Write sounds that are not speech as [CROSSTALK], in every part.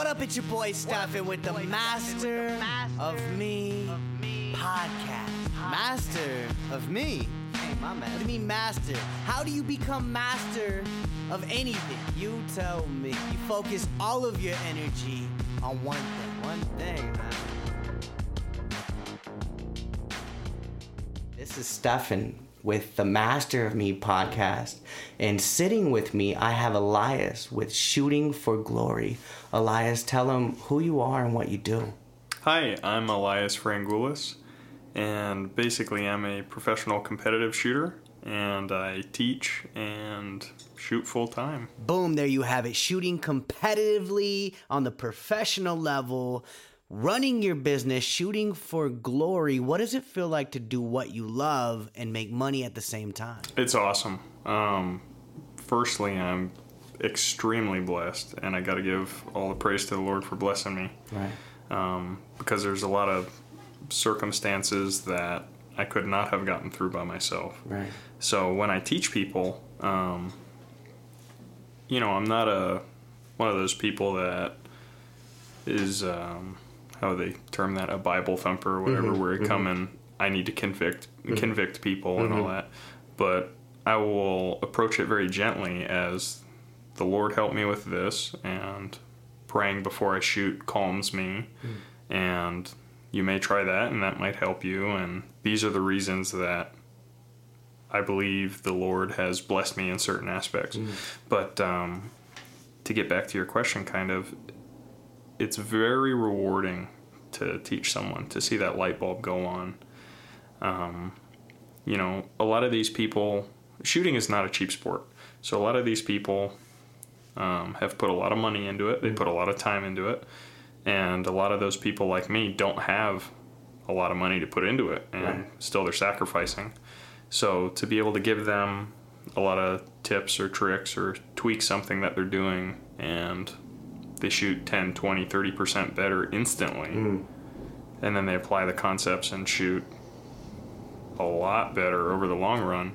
What up, it's your boy Stefan with the Master of Me podcast. Master of Me? Hey, my. What do you mean, master? How do you become master of anything? You tell me. You focus all of your energy on one thing. One thing, man. This is Stefan with the Master of Me podcast. And sitting with me, I have Elias with Shooting for Glory. Elias, tell him who you are and what you do. Hi, I'm Elias Frangoulis, and basically, I'm a professional competitive shooter, and I teach and shoot full time. Boom, there you have it. Shooting competitively on the professional level, running your business, shooting for glory. What does it feel like to do what you love and make money at the same time? It's awesome. Um, firstly, I'm extremely blessed, and I got to give all the praise to the Lord for blessing me. Right. Um, because there's a lot of circumstances that I could not have gotten through by myself. Right. So when I teach people, um, you know, I'm not a one of those people that is um, how they term that a Bible thumper or whatever, mm-hmm. where I come mm-hmm. and I need to convict mm-hmm. convict people and all that. But I will approach it very gently as the Lord help me with this, and praying before I shoot calms me, mm. and you may try that, and that might help you. And these are the reasons that I believe the Lord has blessed me in certain aspects. Mm. But um, to get back to your question, kind of, it's very rewarding to teach someone to see that light bulb go on. Um, you know, a lot of these people, shooting is not a cheap sport. So a lot of these people um, have put a lot of money into it, they put a lot of time into it. And a lot of those people, like me, don't have a lot of money to put into it, and Right. still they're sacrificing. So to be able to give them a lot of tips or tricks or tweak something that they're doing and they shoot 10, 20, 30% better instantly. And then they apply the concepts and shoot a lot better over the long run.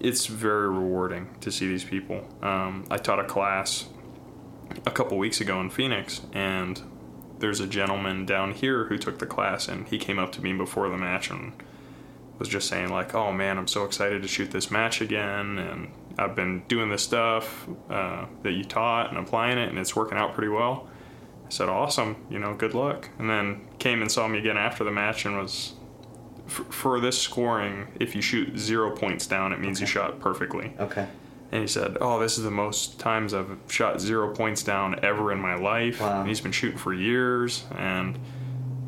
It's very rewarding to see these people. Um, I taught a class a couple weeks ago in Phoenix, and there's a gentleman down here who took the class, and he came up to me before the match and was just saying like, "Oh man, I'm so excited to shoot this match again, and I've been doing this stuff uh, that you taught and applying it, and it's working out pretty well." I said, "Awesome, you know, good luck." And then came and saw me again after the match and was, f- "For this scoring, if you shoot zero points down, it means you shot perfectly." Okay. And he said, "Oh, this is the most times I've shot zero points down ever in my life." Wow. And he's been shooting for years, and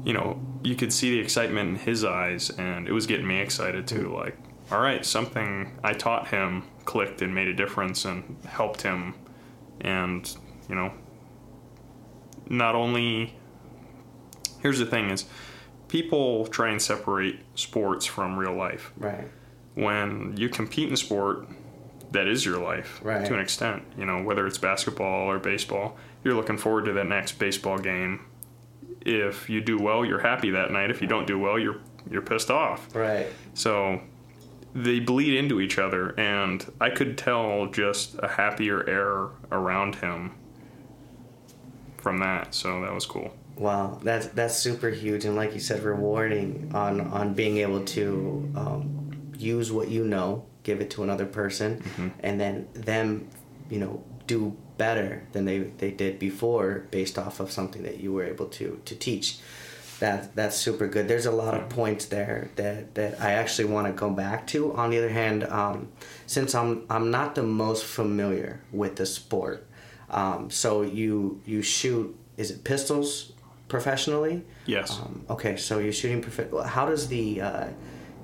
you know, you could see the excitement in his eyes, and it was getting me excited too. Like, all right, something I taught him clicked and made a difference and helped him, and you know, not only. Here's the thing: is people try and separate sports from real life Right. when you compete in sport that is your life Right. to an extent you know whether it's basketball or baseball you're looking forward to that next baseball game if you do well you're happy that night if you don't do well you're you're pissed off Right. so they bleed into each other and i could tell just a happier air around him from that so that was cool Wow, that's that's super huge, and like you said, rewarding on on being able to um, use what you know, give it to another person, and then them, you know, do better than they they did before, based off of something that you were able to to teach. That that's super good. There's a lot of points there that that I actually want to go back to. On the other hand, um, since I'm I'm not the most familiar with the sport, um, so you you shoot is it pistols professionally? yes Um, okay, so you're shooting prof- How does the uh,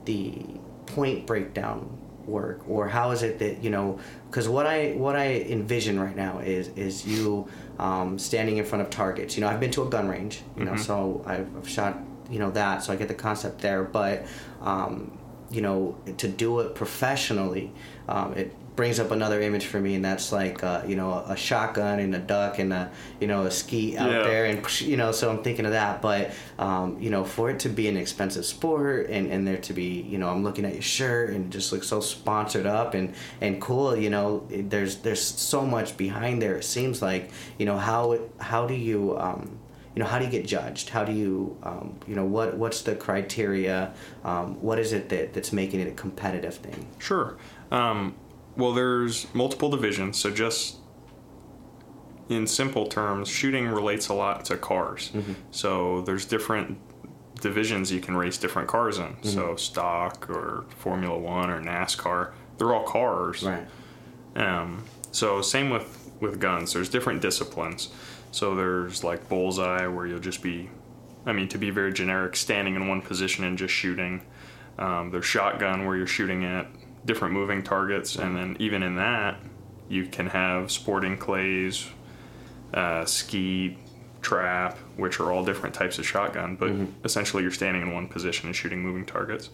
the point breakdown work, or how is it that you know? Because what I what I envision right now is is you um, standing in front of targets. You know, I've been to a gun range. You know, so I've, I've shot you know that, so I get the concept there. But um, you know, to do it professionally, um, it brings up another image for me, and that's like uh, you know a shotgun and a duck and a you know a ski out Yeah. there, and you know so I'm thinking of that. But um, you know for it to be an expensive sport and, and there to be you know I'm looking at your shirt and it just looks so sponsored up and and cool. You know there's there's so much behind there. It seems like you know how how do you um, you know how do you get judged how do you um, you know what what's the criteria um, what is it that, that's making it a competitive thing Sure. Um, well, there's multiple divisions, so just in simple terms, shooting relates a lot to cars. So there's different divisions you can race different cars in. So stock or Formula One or NASCAR, they're all cars. right Um, so same with with guns. There's different disciplines. So there's like bullseye where you'll just be, I mean, to be very generic, standing in one position and just shooting. Um, there's shotgun where you're shooting at different moving targets, and then even in that, you can have sporting clays, uh, skeet, trap, which are all different types of shotgun. But essentially, you're standing in one position and shooting moving targets.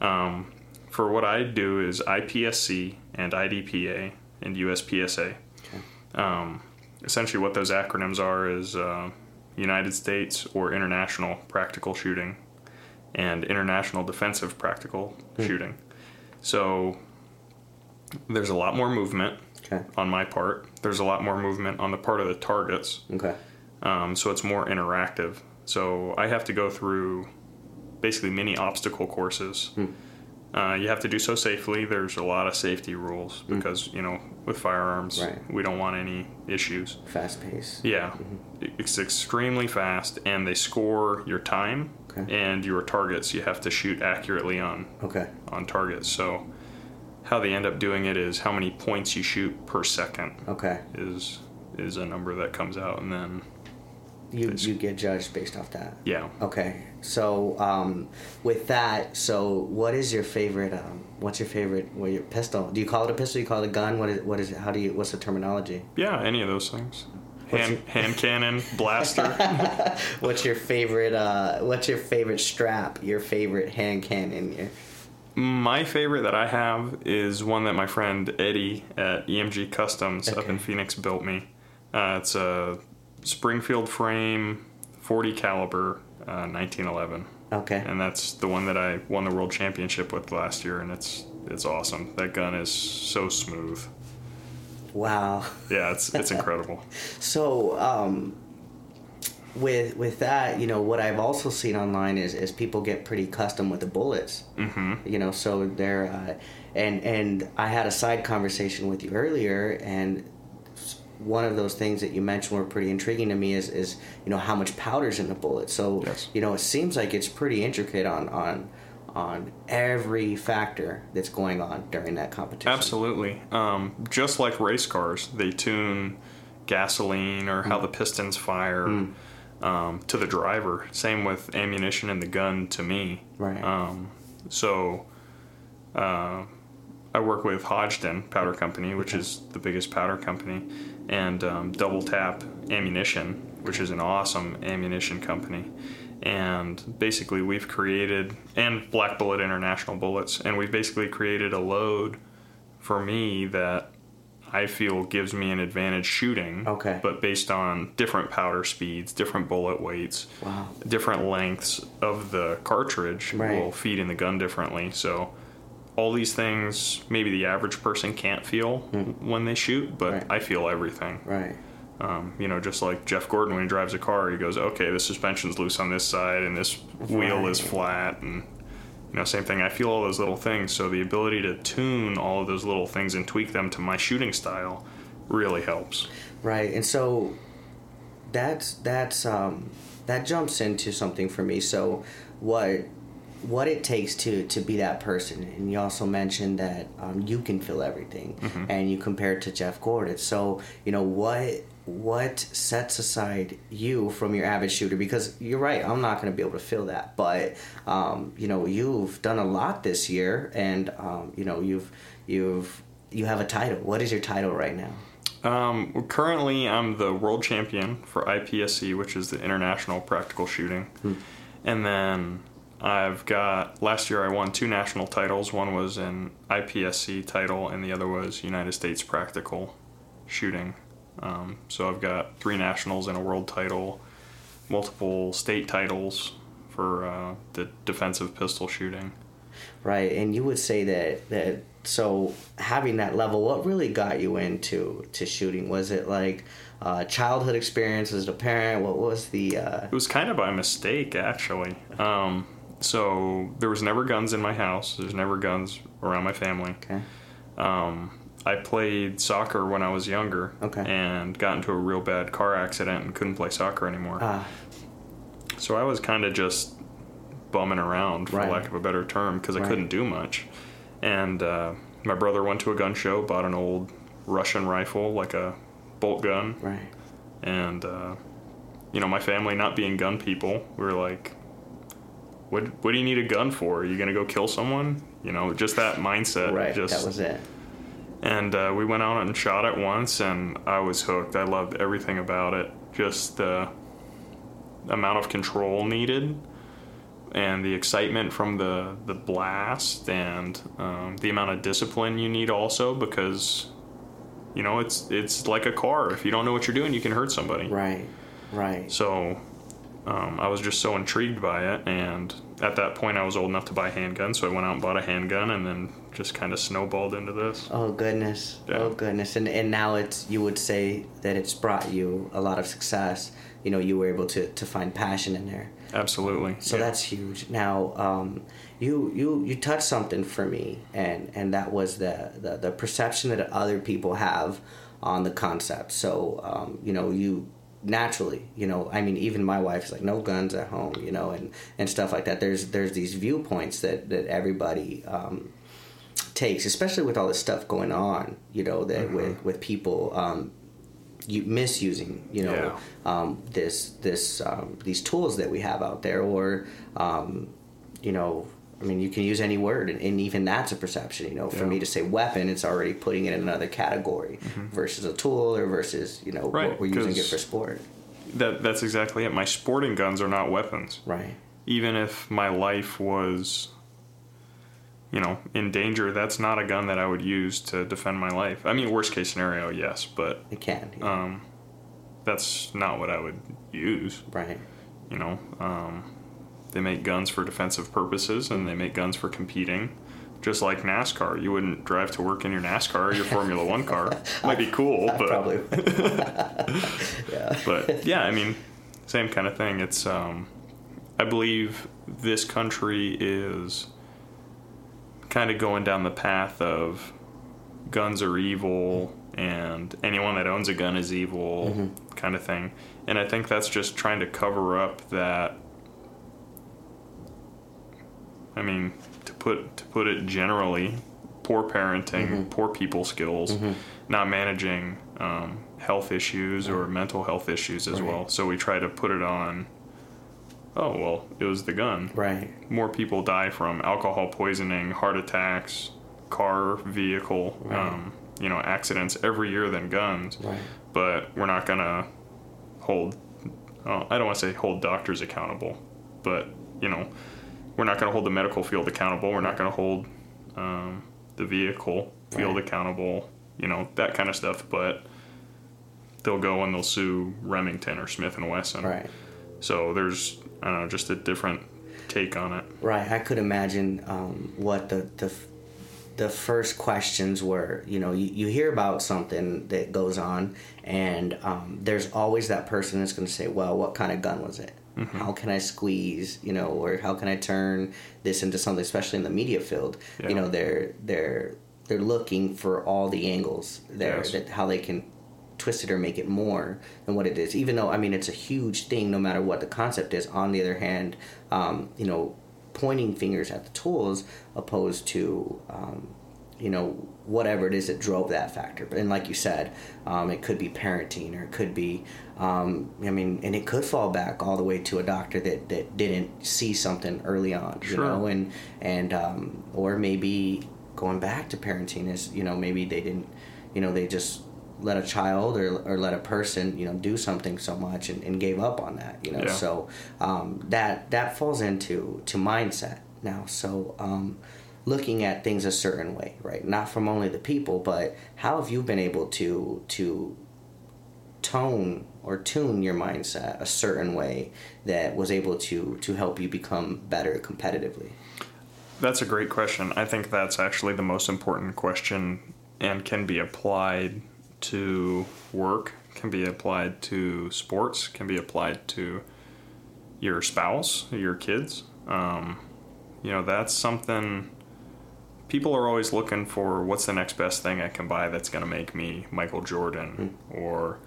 Um, for what I do is IPSC and IDPA and USPSA. Um, essentially, what those acronyms are is uh, United States or International Practical Shooting and International Defensive Practical Shooting. So there's a lot more movement okay on my part. There's a lot more movement on the part of the targets. okay Um, so it's more interactive. So I have to go through basically mini obstacle courses. Uh, you have to do so safely. There's a lot of safety rules because you know with firearms Right. we don't want any issues. fast pace Yeah, it's extremely fast, and they score your time Okay. and your targets. You have to shoot accurately on okay on targets. So how they end up doing it is how many points you shoot per second okay is is a number that comes out, and then you you get judged based off that yeah. okay so um, with that so what is your favorite um, what's your favorite what your pistol do you call it a pistol you call it a gun what is what is it how do you what's the terminology Yeah, any of those things. Hand, hand cannon, blaster. [LAUGHS] what's your favorite uh, what's your favorite strap your favorite hand cannon your my favorite that I have is one that my friend Eddie at EMG Customs up in Phoenix built me. Uh, it's a Springfield frame, 40 caliber, uh, 1911, okay and that's the one that I won the world championship with last year, and it's it's awesome. That gun is so smooth. Wow Yeah, it's it's incredible. [LAUGHS] So, um, with with that, you know, what I've also seen online is is people get pretty custom with the bullets. Mm-hmm. You know, so they're uh, and and I had a side conversation with you earlier, and one of those things that you mentioned were pretty intriguing to me is is you know how much powder's in the bullet. So Yes. you know, it seems like it's pretty intricate on on on every factor that's going on during that competition. Absolutely. Um, just like race cars, they tune gasoline or how the pistons fire um, to the driver. Same with ammunition and the gun to me. Right. Um, so uh, I work with Hodgdon Powder Company, which is the biggest powder company, and um, Double Tap Ammunition, which is an awesome ammunition company. And basically, we've created, and Black Bullet International Bullets, and we've basically created a load for me that I feel gives me an advantage shooting. Okay. But based on different powder speeds, different bullet weights, Wow. different lengths of the cartridge Right. will feed in the gun differently. So all these things maybe the average person can't feel hmm. when they shoot, but. Right. I feel everything. Right. Um, you know, just like Jeff Gordon when he drives a car, he goes, "Okay, the suspension's loose on this side, and this wheel is flat," and you know, same thing. I feel all those little things. So the ability to tune all of those little things and tweak them to my shooting style really helps. Right, and so that's that's um, that jumps into something for me. So what what it takes to to be that person, and you also mentioned that um, you can feel everything, and you compare it to Jeff Gordon. So you know what what sets aside you from your average shooter? Because you're right i'm not going to be able to feel that but um, you know you've done a lot this year and um, you know you've you've you have a title. What is your title right now? Um, currently, I'm the world champion for IPSC, which is the International Practical Shooting, and then I've got last year I won two national titles. One was an IPSC title, and the other was United States Practical Shooting. Um, so I've got three nationals and a world title, multiple state titles for uh, the defensive pistol shooting. Right, and you would say that that so having that level, what really got you into to shooting? Was it like uh, childhood experience as a parent? What was the? Uh... It was kind of by mistake, actually. Um, so there was never guns in my house. There's never guns around my family. Okay. Um, I played soccer when I was younger. Okay. And got into a real bad car accident and couldn't play soccer anymore. Ah, So I was kind of just bumming around, for Right. lack of a better term, because I Right. couldn't do much. And uh, my brother went to a gun show, bought an old Russian rifle, like a bolt gun, right. and uh, you know, my family not being gun people, we were like, "What? What do you need a gun for? Are you gonna go kill someone?" You know, just that mindset. Right. Just that was it. And uh, we went out and shot it once, and I was hooked. I loved everything about it. Just the amount of control needed, and the excitement from the the blast, and um, the amount of discipline you need also because. You know, it's it's like a car. If you don't know what you're doing, you can hurt somebody. Right. Right. So um, I was just so intrigued by it, and at that point, I was old enough to buy a handgun, so I went out and bought a handgun, and then just kind of snowballed into this. Oh goodness. Yeah. Oh goodness. And and now it's you would say that it's brought you a lot of success. You know, you were able to to find passion in there. Absolutely. So Yeah. that's huge. Now, um, you you you touched something for me, and and that was the the, the perception that other people have on the concept. So um, you know you naturally you know i mean even my wife is like no guns at home you know and and stuff like that there's there's these viewpoints that that everybody um takes especially with all this stuff going on you know that with with people um you misusing you know Yeah. um, this this um, these tools that we have out there or um, you know I mean you can use any word and, and even that's a perception you know for Yeah. me to say weapon it's already putting it in another category versus a tool or versus you know Mm-hmm. Right, what we're using it for sport that that's exactly it. My sporting guns are not weapons. right Even if my life was, you know, in danger, that's not a gun that I would use to defend my life. I mean, worst case scenario, yes, but it can yeah. um, that's not what I would use. right You know, um, they make guns for defensive purposes, and they make guns for competing. Just like NASCAR, you wouldn't drive to work in your NASCAR or your Formula One car. [LAUGHS] Might be cool, I but probably [LAUGHS] yeah but yeah, I mean, same kind of thing. It's um, I believe this country is kind of going down the path of guns are evil and anyone that owns a gun is evil kind of thing. And I think that's just trying to cover up that I mean, to put to put it generally, poor parenting, poor people skills, not managing um, health issues or mental health issues as Right. well. So we try to put it on. Oh well, it was the gun. right More people die from alcohol poisoning, heart attacks, car, vehicle, Right. um, you know, accidents every year than guns. right But we're not gonna hold. Uh, I don't want to say hold doctors accountable, but you know, we're not going to hold the medical field accountable. We're not going to hold um, the vehicle field Right. accountable. You know that kind of stuff. But they'll go and they'll sue Remington or Smith and Wesson. right So there's I don't know just a different take on it. Right, I could imagine um, what the, the the first questions were. You know, you, you hear about something that goes on, and um, there's always that person that's going to say, "Well, what kind of gun was it? How can I squeeze? You know, or how can I turn this into something?" Especially in the media field, Yeah. you know, they're they're they're looking for all the angles there, Yes. that how they can twist it or make it more than what it is. Even though I mean it's a huge thing, no matter what the concept is. On the other hand, um, you know, pointing fingers at the tools opposed to um, you know whatever it is that drove that factor. And like you said, um, it could be parenting or it could be. Um, I mean, and it could fall back all the way to a doctor that, that didn't see something early on, you Sure. know, and and um, or maybe going back to parenting is you know maybe they didn't, you know, they just let a child or, or let a person you know do something so much and, and gave up on that you know Yeah. so um, that that falls into to mindset now so um, looking at things a certain way right not from only the people but how have you been able to to tone or tune your mindset a certain way that was able to to help you become better competitively That's a great question. I think that's actually the most important question and can be applied to work, can be applied to sports, can be applied to your spouse, your kids. Um, you know, that's something people are always looking for what's the next best thing I can buy that's going to make me Michael Jordan or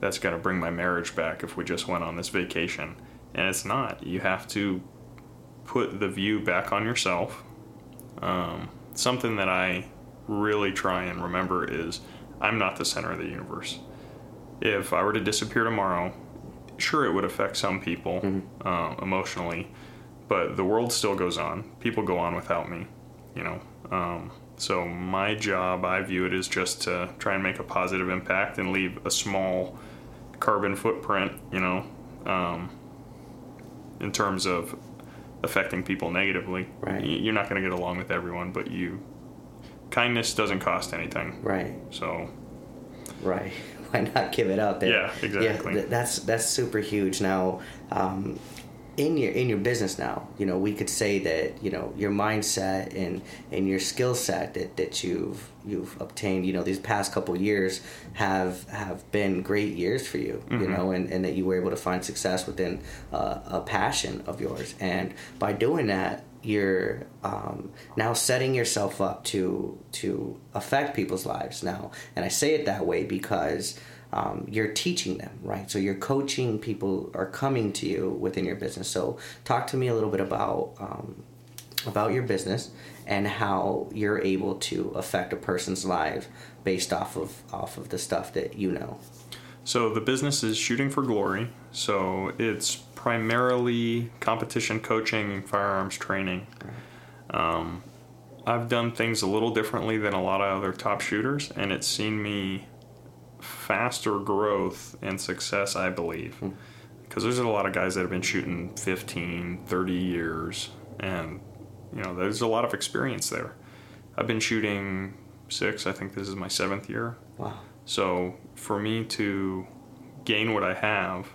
that's going to bring my marriage back if we just went on this vacation. And it's not. You have to put the view back on yourself. Um, something that I really try and remember is I'm not the center of the universe. If I were to disappear tomorrow, sure, it would affect some people um, emotionally, but the world still goes on. People go on without me, you know. Um, so my job, I view it as just to try and make a positive impact and leave a small carbon footprint, you know, um, in terms of affecting people negatively. Right. You're not going to get along with everyone, but you kindness doesn't cost anything. right So Right. [LAUGHS] Why not give it out there? Yeah, exactly. th- that's that's super huge. Now, um, in your in your business now, you know, we could say that you know your mindset and and your skill set that, that you've you've obtained, you know, these past couple years have have been great years for you. You know, and, and that you were able to find success within uh, a passion of yours, and by doing that, you're um, now setting yourself up to to affect people's lives now and i say it that way because um, you're teaching them right so you're coaching people are coming to you within your business so talk to me a little bit about um, about your business and how you're able to affect a person's life based off of off of the stuff that you know So the business is shooting for glory. So it's primarily competition coaching, and firearms training. Um, I've done things a little differently than a lot of other top shooters, and it's seen me faster growth and success, I believe. Because there's a lot of guys that have been shooting 15, 30 years, and you know, there's a lot of experience there. I've been shooting six, I think this is my seventh year. wow So for me to gain what I have,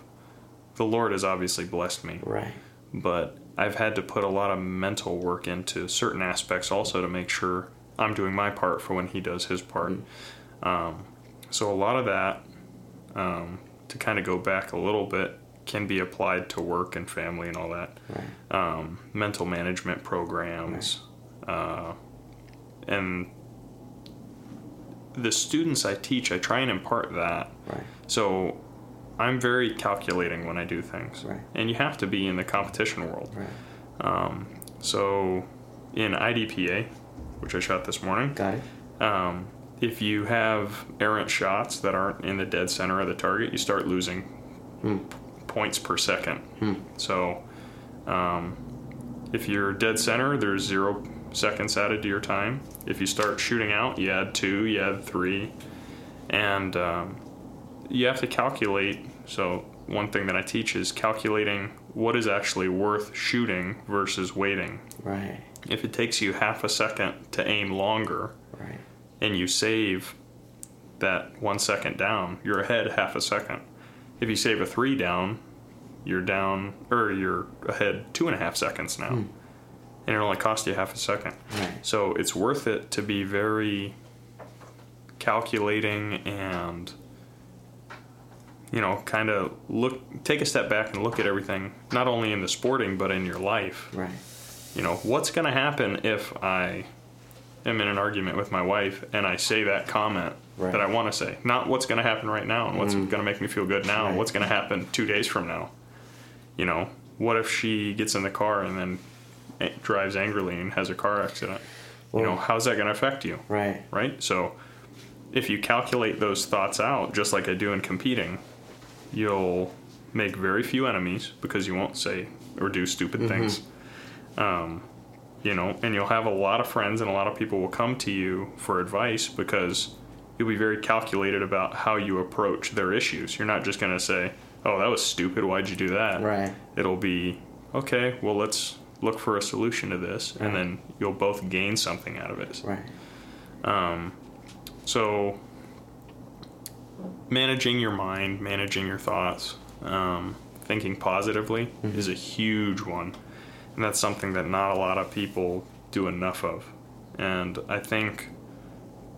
the Lord has obviously blessed me. right But I've had to put a lot of mental work into certain aspects also to make sure I'm doing my part for when He does His part. Um, so a lot of that, um, to kind of go back a little bit, can be applied to work and family and all that. right Um, mental management programs, uh, and the students I teach, I try and impart that. right So I'm very calculating when I do things, Right. and you have to be in the competition world. right Um, so in IDPA, which I shot this morning, got it um, if you have errant shots that aren't in the dead center of the target, you start losing Hmm. points per second. So um, if you're dead center, there's zero seconds added to your time. If you start shooting out, you add two, you add three, and um, you have to calculate. So one thing that I teach is calculating what is actually worth shooting versus waiting. right If it takes you half a second to aim longer, and you save that one second down, you're ahead half a second. If you save a three down, you're down, or you're ahead two and a half seconds now. Hmm. And it only cost you half a second. Right. So it's worth it to be very calculating and, you know, kind of look, take a step back and look at everything, not only in the sporting, but in your life right you know, what's going to happen if I am in an argument with my wife and I say that comment Right. that I want to say? Not what's going to happen right now and what's going to make me feel good now and Right. what's going to happen two days from now. You know, what if she gets in the car and then drives angrily and has a car accident? You know, how's that going to affect you? right Right? So if you calculate those thoughts out, just like I do in competing, you'll make very few enemies because you won't say or do stupid things. Um, you know, and you'll have a lot of friends and a lot of people will come to you for advice because you'll be very calculated about how you approach their issues. You're not just going to say, "Oh, that was stupid. Why'd you do that?" Right. It'll be, "Okay, well, let's look for a solution to this," and then you'll both gain something out of it. Right. Um, so, managing your mind, managing your thoughts, um, thinking positively is a huge one. And that's something that not a lot of people do enough of. And I think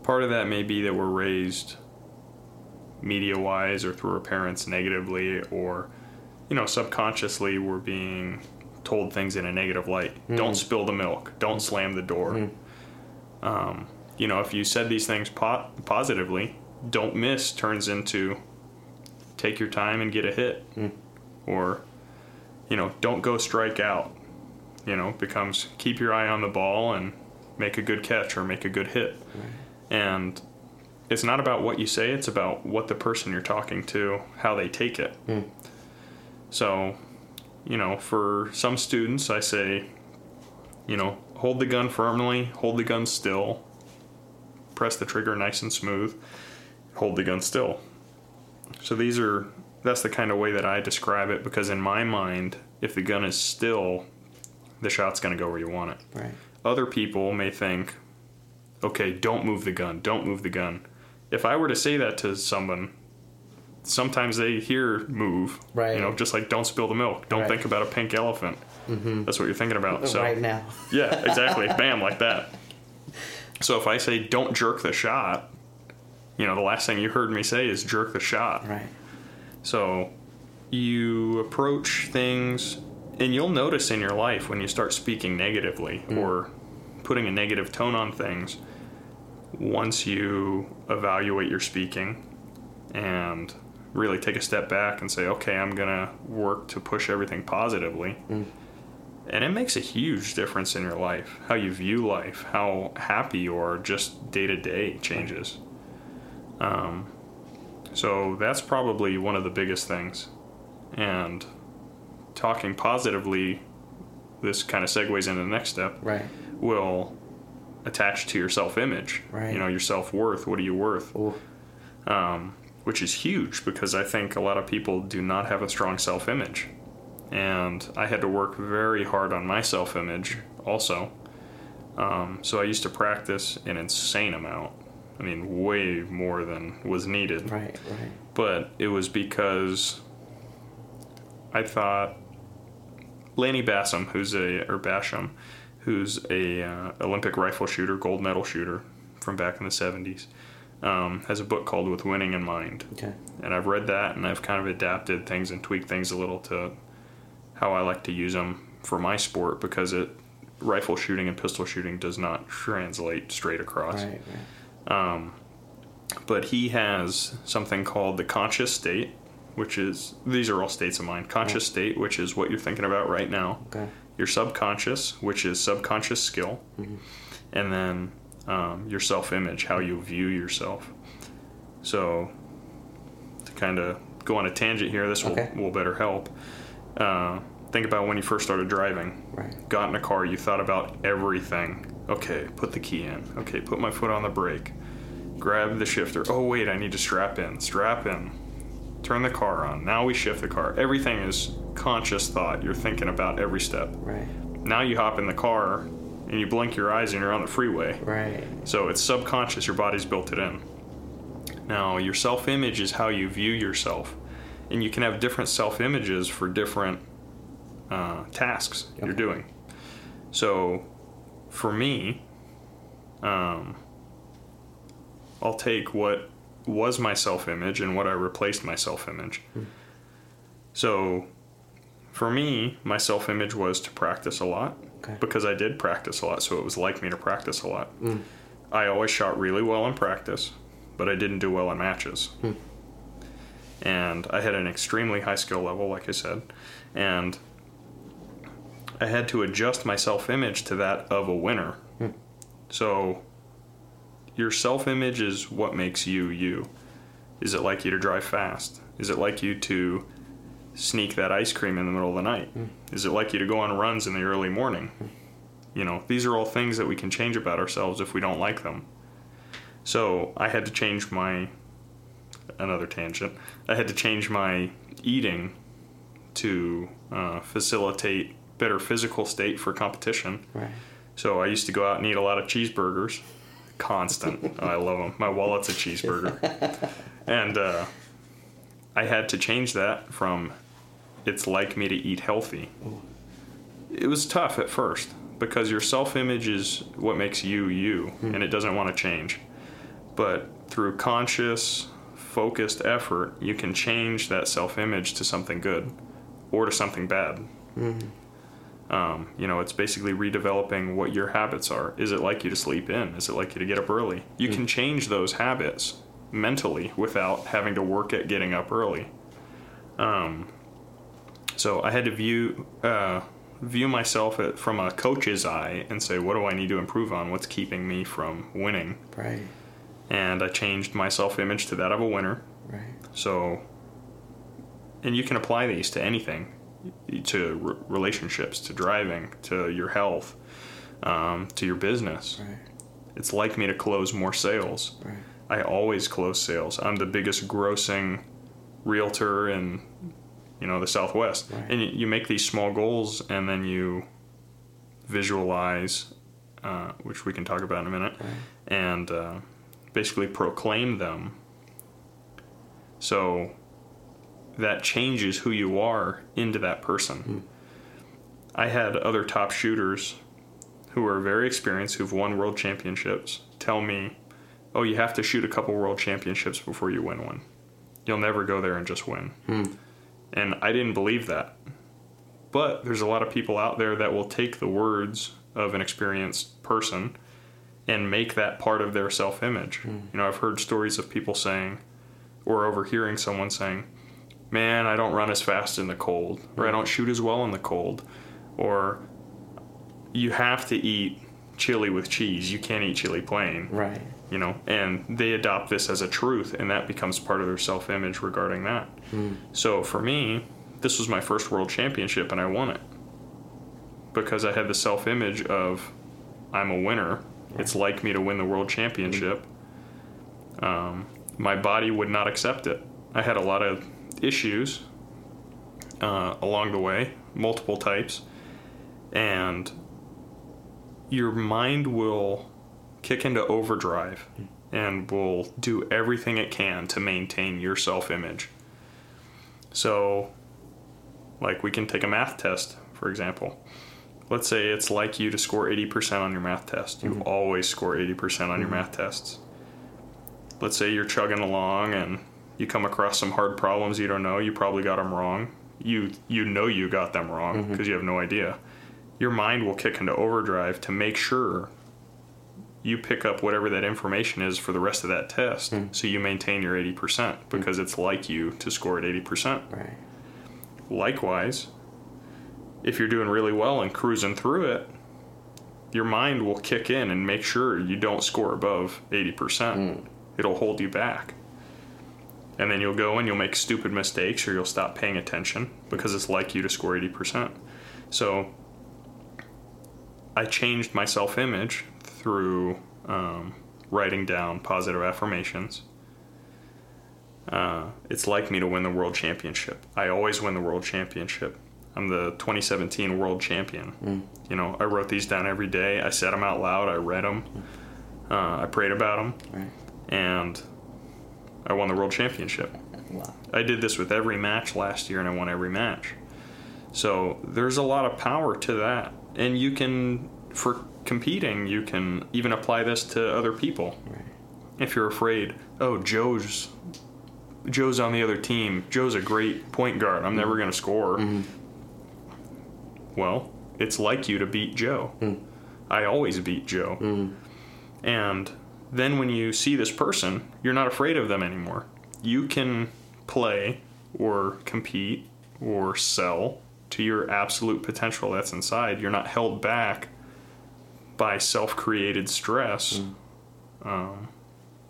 part of that may be that we're raised media wise or through our parents negatively, or, you know, subconsciously we're being told things in a negative light. Hmm. Don't spill the milk, don't slam the door. Hmm. Um, you know, if you said these things po- positively, don't miss turns into take your time and get a hit. Hmm. Or, you know, don't go strike out. You know, becomes keep your eye on the ball and make a good catch or make a good hit. And it's not about what you say, it's about what the person you're talking to, how they take it. Hmm. So, you know, for some students, I say, you know, hold the gun firmly, hold the gun still, press the trigger nice and smooth, hold the gun still. So these are that's the kind of way that I describe it because in my mind, if the gun is still, the shot's going to go where you want it. Right. Other people may think, okay, don't move the gun, don't move the gun. If I were to say that to someone, sometimes they hear move, Right. You know, just like don't spill the milk, don't Right. think about a pink elephant. Mm-hmm. That's what you're thinking about. So right now. [LAUGHS] yeah, exactly. Bam, like that. So if I say don't jerk the shot, you know, the last thing you heard me say is jerk the shot. Right. So you approach things, and you'll notice in your life when you start speaking negatively or putting a negative tone on things, once you evaluate your speaking and really take a step back and say, okay, I'm going to work to push everything positively. And it makes a huge difference in your life, how you view life, how happy you are just day to day changes. Um, so that's probably one of the biggest things. And talking positively, this kind of segues into the next step, Right. will attach to your self image. Right. You know, your self worth. What are you worth? Um, which is huge because I think a lot of people do not have a strong self image. And I had to work very hard on my self image also. Um, so I used to practice an insane amount. I mean, way more than was needed. Right. Right. But it was because I thought Lanny Bassam, who's a or Bassham, who's a uh, Olympic rifle shooter, gold medal shooter from back in the '70s, um, has a book called "With Winning in Mind," Okay. and I've read that and I've kind of adapted things and tweaked things a little to how I like to use them for my sport because it rifle shooting and pistol shooting does not translate straight across Right. Right. but he has something called the conscious state, which is these are all states of mind. Conscious state, which is what you're thinking about right now. Okay. Your subconscious, which is subconscious skill, and then um, your self-image, how you view yourself. So, to kind of go on a tangent here, this will, will better help. Uh, think about when you first started driving Right. got in a car, you thought about everything. Okay, put the key in. Okay, put my foot on the brake. Grab the shifter. Oh, wait, I need to strap in. Strap in. Turn the car on. Now we shift the car. Everything is conscious thought. You're thinking about every step. Right. Now you hop in the car and you blink your eyes and you're on the freeway. Right. So it's subconscious, your body's built it in. Now, your self image is how you view yourself. And you can have different self images for different uh, tasks you're doing. So, for me, um, I'll take what was my self image and what I replaced my self image. Hmm. So, for me, my self image was to practice a lot Okay. because I did practice a lot, so it was like me to practice a lot. Hmm. I always shot really well in practice, but I didn't do well in matches. Hmm. And I had an extremely high skill level, like I said, and I had to adjust my self image to that of a winner. So, your self image is what makes you you. Is it like you to drive fast? Is it like you to sneak that ice cream in the middle of the night? Is it like you to go on runs in the early morning? You know, these are all things that we can change about ourselves if we don't like them. So I had to change my another tangent. I had to change my eating to uh, facilitate better physical state for competition. Right. So I used to go out and eat a lot of cheeseburgers, constant. I love them. My wallet's a cheeseburger, [LAUGHS] and uh, I had to change that from it's like me to eat healthy. It was tough at first because your self image is what makes you you, and it doesn't want to change. But through conscious, focused effort, you can change that self image to something good or to something bad. Um, you know, it's basically redeveloping what your habits are. Is it like you to sleep in? Is it like you to get up early? You can change those habits mentally without having to work at getting up early. Um, so I had to view uh, view myself at, from a coach's eye and say, what do I need to improve on? What's keeping me from winning? Right. And I changed my self image to that of a winner. Right. So, and you can apply these to anything, to r- relationships, to driving, to your health, um, to your business. Right. It's like me to close more sales. Right. I always close sales. I'm the biggest grossing realtor in, you know, the Southwest. Right. And you, you make these small goals, and then you visualize, uh, which we can talk about in a minute, and uh, basically proclaim them. So that changes who you are into that person. Hmm. I had other top shooters who are very experienced, who've won world championships, tell me, "Oh, you have to shoot a couple world championships before you win one. You'll never go there and just win." Hmm. And I didn't believe that. But there's a lot of people out there that will take the words of an experienced person and make that part of their self image. Hmm. You know, I've heard stories of people saying, or overhearing someone saying, Man, I don't run as fast in the cold, or I don't shoot as well in the cold, or you have to eat chili with cheese. You can't eat chili plain Right. you know, and they adopt this as a truth, and that becomes part of their self image regarding that. So for me, this was my first world championship, and I won it because I had the self image of I'm a winner. It's like me to win the world championship. Um, my body would not accept it. I had a lot of issues uh, along the way, multiple types, and your mind will kick into overdrive and will do everything it can to maintain your self image. So, like, we can take a math test, for example. Let's say it's like you to score 80% on your math test. You always score 80% on your math tests. Let's say you're chugging along and you come across some hard problems you don't know, you probably got them wrong. You you know you got them wrong mm-hmm. because you have no idea. Your mind will kick into overdrive to make sure you pick up whatever that information is for the rest of that test hmm. so you maintain your 80% hmm. because it's like you to score at 80%. Right. Likewise, if you're doing really well and cruising through it, your mind will kick in and make sure you don't score above 80%. Hmm. It'll hold you back. And then you'll go and you'll make stupid mistakes or you'll stop paying attention because it's like you to score 80%. So I changed my self image through um, writing down positive affirmations. Uh, it's like me to win the world championship. I always win the world championship. I'm the 2017 world champion. You know, I wrote these down every day. I said them out loud. I read them. Uh, I prayed about them, Right. and I won the world championship. Wow. I did this with every match last year, and I won every match. So there's a lot of power to that, and you can, for competing, you can even apply this to other people. Right. If you're afraid, oh, Joe's Joe's on the other team. Joe's a great point guard. I'm never mm-hmm. going to score. Mm-hmm. Well, it's like you to beat Joe. Mm. I always beat Joe. Mm. And then when you see this person, you're not afraid of them anymore. You can play or compete or sell to your absolute potential that's inside. You're not held back by self created stress, um,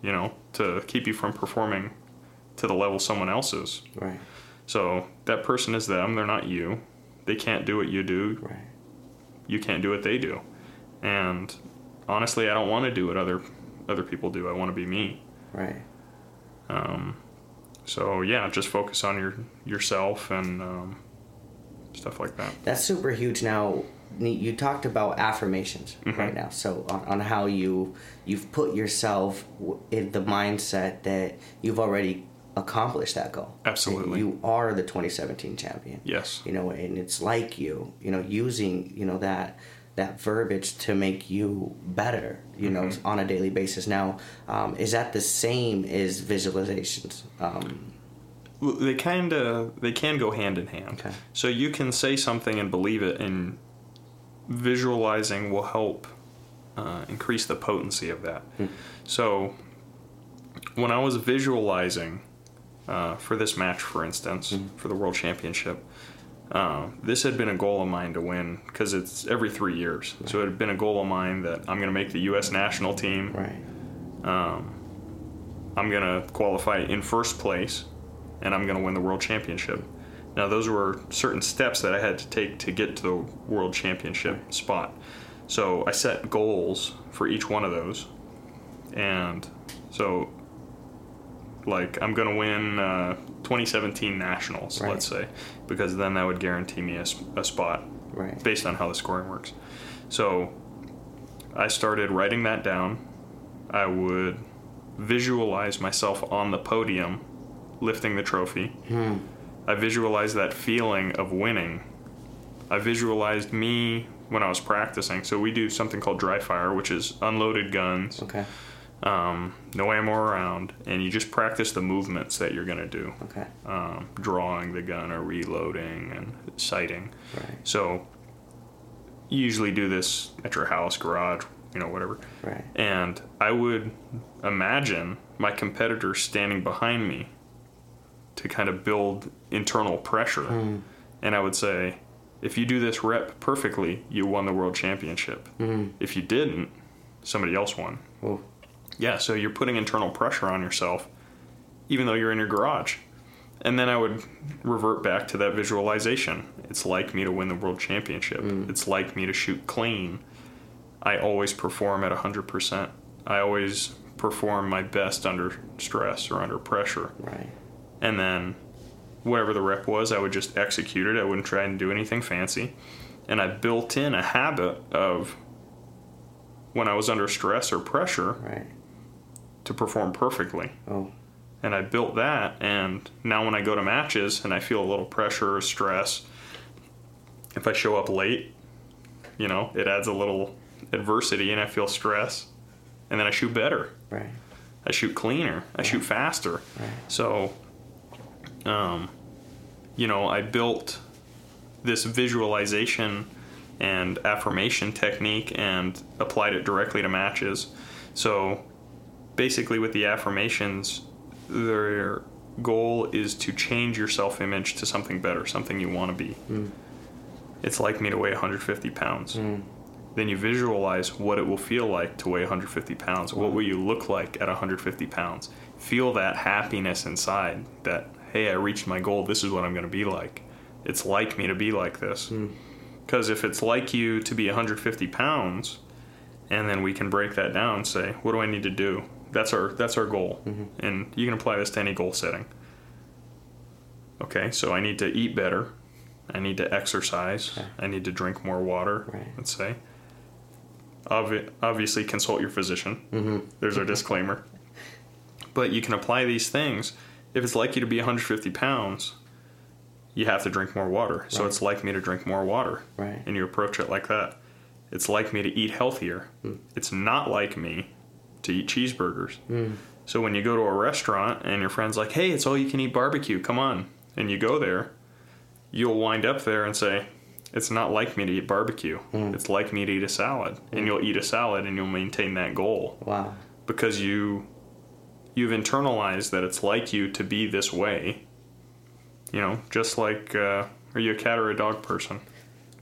you know, to keep you from performing to the level someone else is. Right. So that person is them, they're not you. They can't do what you do, Right. you can't do what they do. And honestly, I don't want to do what other other people do. I want to be me. Right. Um, so yeah, just focus on your yourself and um, stuff like that. That's super huge. Now, you talked about affirmations Mhm. right now. So on, on how you you've put yourself in the mindset that you've already accomplished that goal. Absolutely. You are the 2017 champion. Yes. You know, and it's like you. You know, using you know that that verbiage to make you better. You know, Mhm. on a daily basis. Now, um, is that the same as visualizations? Um, Well, They kind of they can go hand in hand. Okay. So you can say something and believe it, and visualizing will help uh, increase the potency of that. Hmm. So when I was visualizing uh, for this match, for instance, Hmm. for the world championship, uh, this had been a goal of mine to win because it's every three years. So it had been a goal of mine that I'm going to make the U.S. national team. right. Um, I'm going to qualify in first place and I'm going to win the world championship. Now, those were certain steps that I had to take to get to the world championship spot. So I set goals for each one of those. And so, like, I'm going to win uh, 2017 nationals, Right. let's say, because then that would guarantee me a spot Right. based on how the scoring works. So I started writing that down. I would visualize myself on the podium lifting the trophy. Hmm. I visualized that feeling of winning. I visualized me when I was practicing. So we do something called dry fire, which is unloaded guns, Okay. Um, no ammo around, and you just practice the movements that you're going to do Okay. um, drawing the gun or reloading and sighting. Right. So you usually do this at your house, garage, you know, whatever. Right. And I would imagine my competitor standing behind me to kind of build internal pressure. Hmm. And I would say, if you do this rep perfectly, you won the world championship. Hmm. If you didn't, somebody else won. Oh. Yeah, so you're putting internal pressure on yourself, even though you're in your garage. And then I would revert back to that visualization. It's like me to win the world championship. Mm. It's like me to shoot clean. I always perform at 100%. I always perform my best under stress or under pressure. Right. And then whatever the rep was, I would just execute it. I wouldn't try and do anything fancy. And I built in a habit of when I was under stress or pressure Right. To perform perfectly. Oh. And I built that, and now when I go to matches and I feel a little pressure or stress, if I show up late, you know, it adds a little adversity and I feel stress. And then I shoot better. Right. I shoot cleaner. I shoot faster. Right. So, um, you know, I built this visualization and affirmation technique and applied it directly to matches. So, basically, with the affirmations, their goal is to change your self image to something better, something you want to be. Mm. It's like me to weigh 150 pounds. Mm. Then you visualize what it will feel like to weigh 150 pounds. What will you look like at 150 pounds? Feel that happiness inside that, hey, I reached my goal. This is what I'm going to be like. It's like me to be like this. Mm. Because if it's like you to be 150 pounds, and then we can break that down and say, what do I need to do? That's our that's our goal, Mm-hmm. and you can apply this to any goal setting. Okay, so I need to eat better. I need to exercise. Okay. I need to drink more water. Right. Let's say. Obvi- obviously, consult your physician. Mm-hmm. There's our disclaimer. But you can apply these things. If it's like you to be 150 pounds, you have to drink more water. So Right. it's like me to drink more water. Right. And you approach it like that. It's like me to eat healthier. Mm. It's not like me to eat cheeseburgers. Mm. So when you go to a restaurant and your friend's like, hey, it's all you can eat barbecue, come on. And you go there, you'll wind up there and say, it's not like me to eat barbecue. Mm. It's like me to eat a salad. And you'll eat a salad and you'll maintain that goal Wow. because you you've internalized that it's like you to be this way. You know, just like uh, are you a cat or a dog person?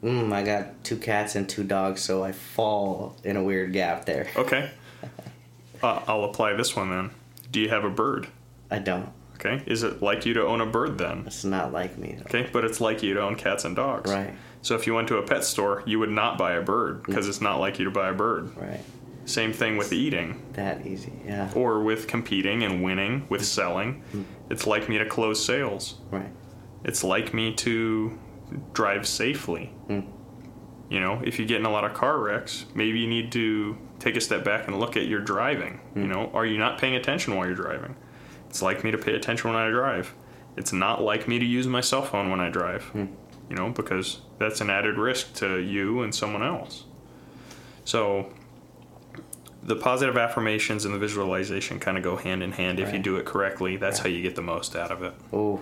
Mm, I got two cats and two dogs, so I fall in a weird gap there. Okay. Uh, I'll apply this one then. Do you have a bird? I don't. Okay. Is it like you to own a bird then? It's not like me. Okay, but it's like you to own cats and dogs. Right. So if you went to a pet store, you would not buy a bird because it's not like you to buy a bird. Right. Same thing with eating that easy. Yeah. or with competing and winning, with selling. Mm. It's like me to close sales. Right. It's like me to drive safely. Mm. You know, if you get in a lot of car wrecks, maybe you need to take a step back and look at your driving. You know, are you not paying attention while you're driving? It's like me to pay attention when I drive. It's not like me to use my cell phone when I drive. You know, because that's an added risk to you and someone else. So the positive affirmations and the visualization kind of go hand in hand if you do it correctly. That's Right. how you get the most out of it. Oh,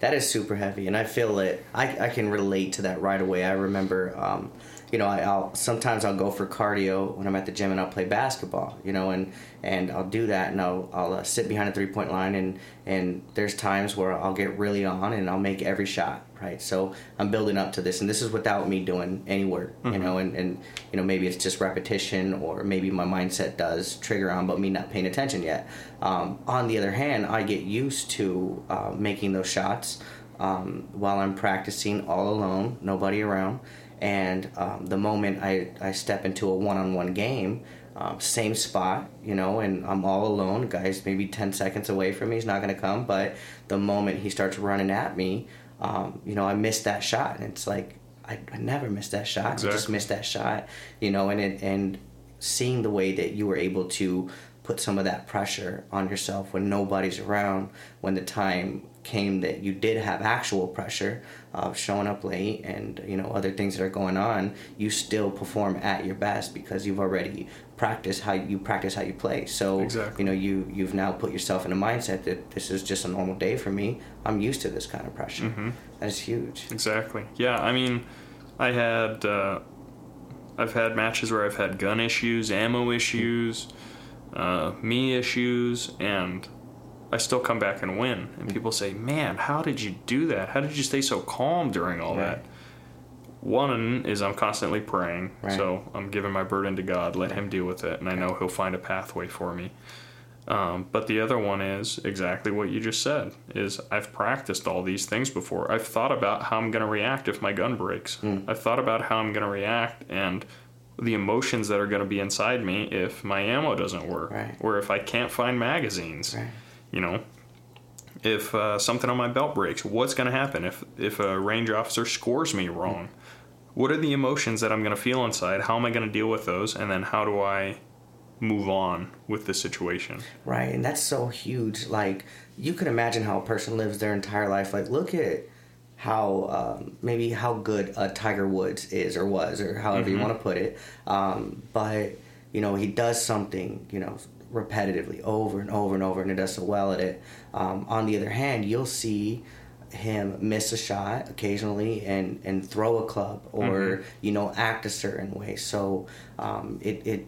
that is super heavy, and I feel it. I, I can relate to that right away. I remember, um, you know, I, I'll sometimes I'll go for cardio when I'm at the gym and I'll play basketball, you know, and and I'll do that and I'll I'll uh, sit behind a three point line and and there's times where I'll get really on and I'll make every shot, right? So I'm building up to this, and this is without me doing any work, you know, and and you know maybe it's just repetition or maybe my mindset does trigger on, but me not paying attention yet. Um, on the other hand, I get used to uh, making those shots um, while I'm practicing all alone, nobody around. And um, the moment I, I step into a one on one game, um, same spot, you know, and I'm all alone. Guy's maybe 10 seconds away from me, he's not going to come. But the moment he starts running at me, um, you know, I missed that shot. And it's like, I, I never missed that shot. I just missed that shot, you know, and it, and seeing the way that you were able to put some of that pressure on yourself when nobody's around, when the time came that you did have actual pressure of showing up late and you know other things that are going on, you still perform at your best because you've already practiced how you practice how you play. So Exactly. you know you you've now put yourself in a mindset that this is just a normal day for me. I'm used to this kind of pressure. Mm-hmm. That's huge. Exactly. Yeah, I mean, I had uh, I've had matches where I've had gun issues, ammo issues, uh, me issues, and I still come back and win. And people say, "Man, how did you do that? How did you stay so calm during all Right. that?" One is I'm constantly praying, Right. so I'm giving my burden to God, let Him deal with it, and I know He'll find a pathway for me. Um, but the other one is exactly what you just said. Is I've practiced all these things before. I've thought about how I'm going to react if my gun breaks. Hmm. I've thought about how I'm going to react and the emotions that are going to be inside me if my ammo doesn't work, Right. or if I can't find magazines. Right. You know, if uh, something on my belt breaks, what's going to happen if if a range officer scores me wrong? What are the emotions that I'm going to feel inside? How am I going to deal with those? And then how do I move on with the situation? Right, and that's so huge. Like you can imagine how a person lives their entire life. Like look at how um, maybe how good a Tiger Woods is or was or however you want to put it. Um, but you know he does something you know repetitively over and over and over, and he does so well at it. Um, on the other hand, you'll see him miss a shot occasionally and and throw a club or you know act a certain way. So um, it it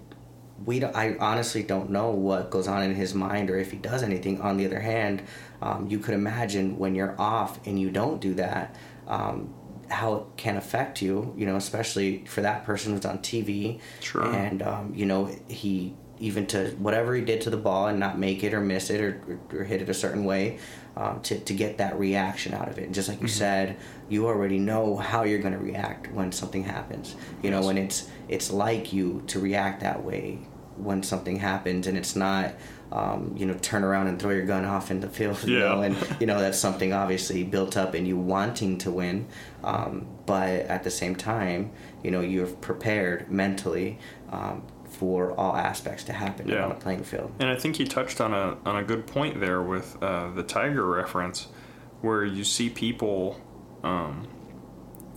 we don't, I honestly don't know what goes on in his mind or if he does anything. On the other hand, um, you could imagine when you're off and you don't do that, um, how it can affect you. You know, especially for that person who's on TV. Sure. And um, you know, he even to whatever he did to the ball and not make it or miss it or, or, or hit it a certain way. Um, to, to get that reaction out of it. And just like you said, you already know how you're going to react when something happens. You know, Yes. when it's it's like you to react that way when something happens and it's not um, you know turn around and throw your gun off in the field you Yeah. know and [LAUGHS] you know that's something obviously built up in you wanting to win um, but at the same time you know you're prepared mentally um, for all aspects to happen Yeah. on a playing field And I think you touched on a on a good point there with uh, the tiger reference, where you see people um,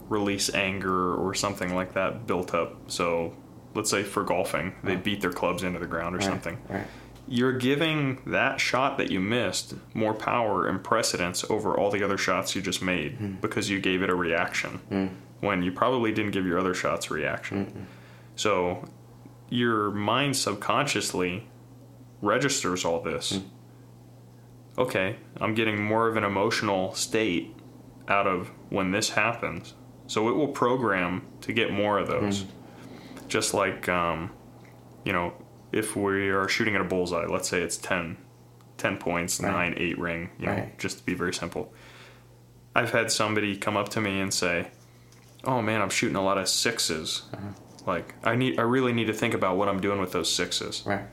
release anger or something like that built up. So, let's say for golfing, they beat their clubs into the ground or Right, something. right You're giving that shot that you missed more power and precedence over all the other shots you just made Hmm. because you gave it a reaction when you probably didn't give your other shots a reaction. So your mind subconsciously registers all this. Hmm. Okay, I'm getting more of an emotional state out of when this happens. So it will program to get more of those. Hmm. Just like, um, you know, if we are shooting at a bullseye, let's say it's 10, 10 points, Right. 9, 8 ring, you know, just to be very simple. I've had somebody come up to me and say, Oh man, I'm shooting a lot of 6s like I need I really need to think about what I'm doing with those sixes. Right.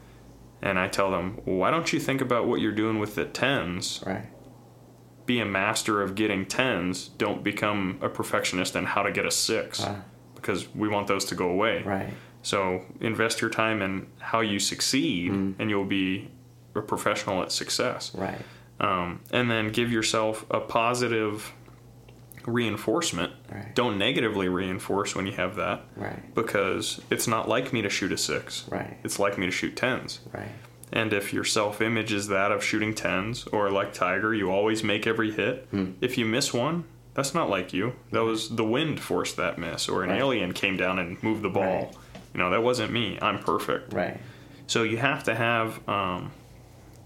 And I tell them, why don't you think about what you're doing with the tens? Right. Be a master of getting tens. Don't become a perfectionist in how to get a six, Ah. because we want those to go away. Right. So invest your time in how you succeed, Mm. and you'll be a professional at success. Right. Um, and then give yourself a positive reinforcement. Right. Don't negatively reinforce when you have that, Right. because it's not like me to shoot a six. Right. It's like me to shoot tens. Right. And if your self image is that of shooting tens, or like Tiger, you always make every hit, Hmm. if you miss one, that's not like you. That was the wind forced that miss, or an Right. alien came down and moved the ball. Right. You know, that wasn't me. I'm perfect. Right. So you have to have um,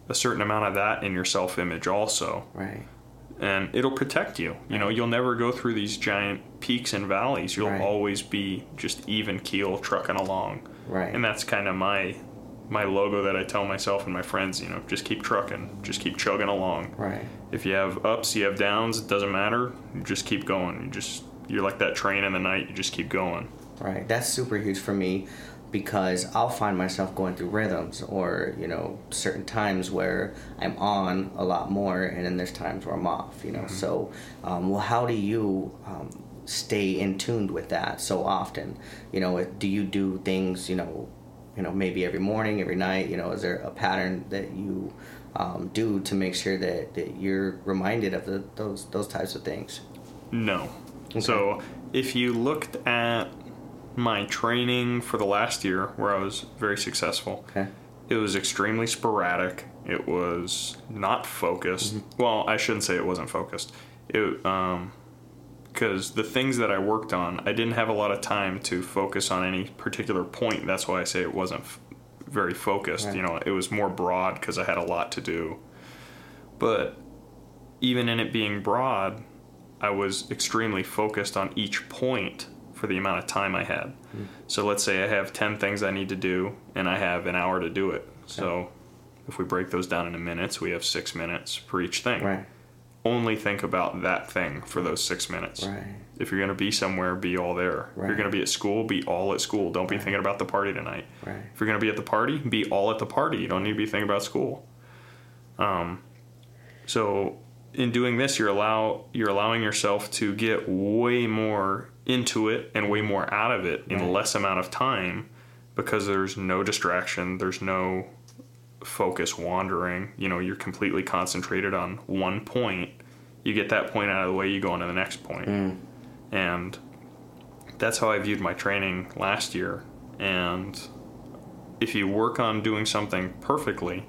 a certain amount of that in your self image also. Right. And it'll protect you. You know, you'll never go through these giant peaks and valleys. You'll Right. always be just even keel trucking along. Right. And that's kind of my my logo that I tell myself and my friends, you know, just keep trucking, just keep chugging along. Right. If you have ups, you have downs, it doesn't matter. You just keep going. You just you're like that train in the night, you just keep going. Right. That's super huge for me because I'll find myself going through rhythms or, you know, certain times where I'm on a lot more and then there's times where I'm off, you know. So, um, well, how do you um, stay in tuned with that so often? You know, do you do things, you know, you know, maybe every morning, every night, you know, is there a pattern that you um, do to make sure that, that you're reminded of the, those those types of things? No. So if you looked at my training for the last year where I was very successful, Okay. it was extremely sporadic. It was not focused. Mm-hmm. Well, I shouldn't say it wasn't focused. It um because the things that I worked on, I didn't have a lot of time to focus on any particular point. That's why I say it wasn't f- very focused. Right. You know, it was more broad because I had a lot to do. But even in it being broad, I was extremely focused on each point for the amount of time I had. So let's say I have 10 things I need to do and I have an hour to do it. So if we break those down into minutes, we have six minutes for each thing. Right. Only think about that thing for those six minutes. Right. If you're going to be somewhere, be all there. Right. If you're going to be at school, be all at school. Don't be thinking about the party tonight. Right. If you're going to be at the party, be all at the party. You don't need to be thinking about school. Um, so in doing this, you're allow you're allowing yourself to get way more into it and way more out of it in Right. less amount of time because there's no distraction. There's no focus wandering. You know, you're completely concentrated on one point. You get that point out of the way, you go on to the next point. Mm. And that's how I viewed my training last year. And if you work on doing something perfectly,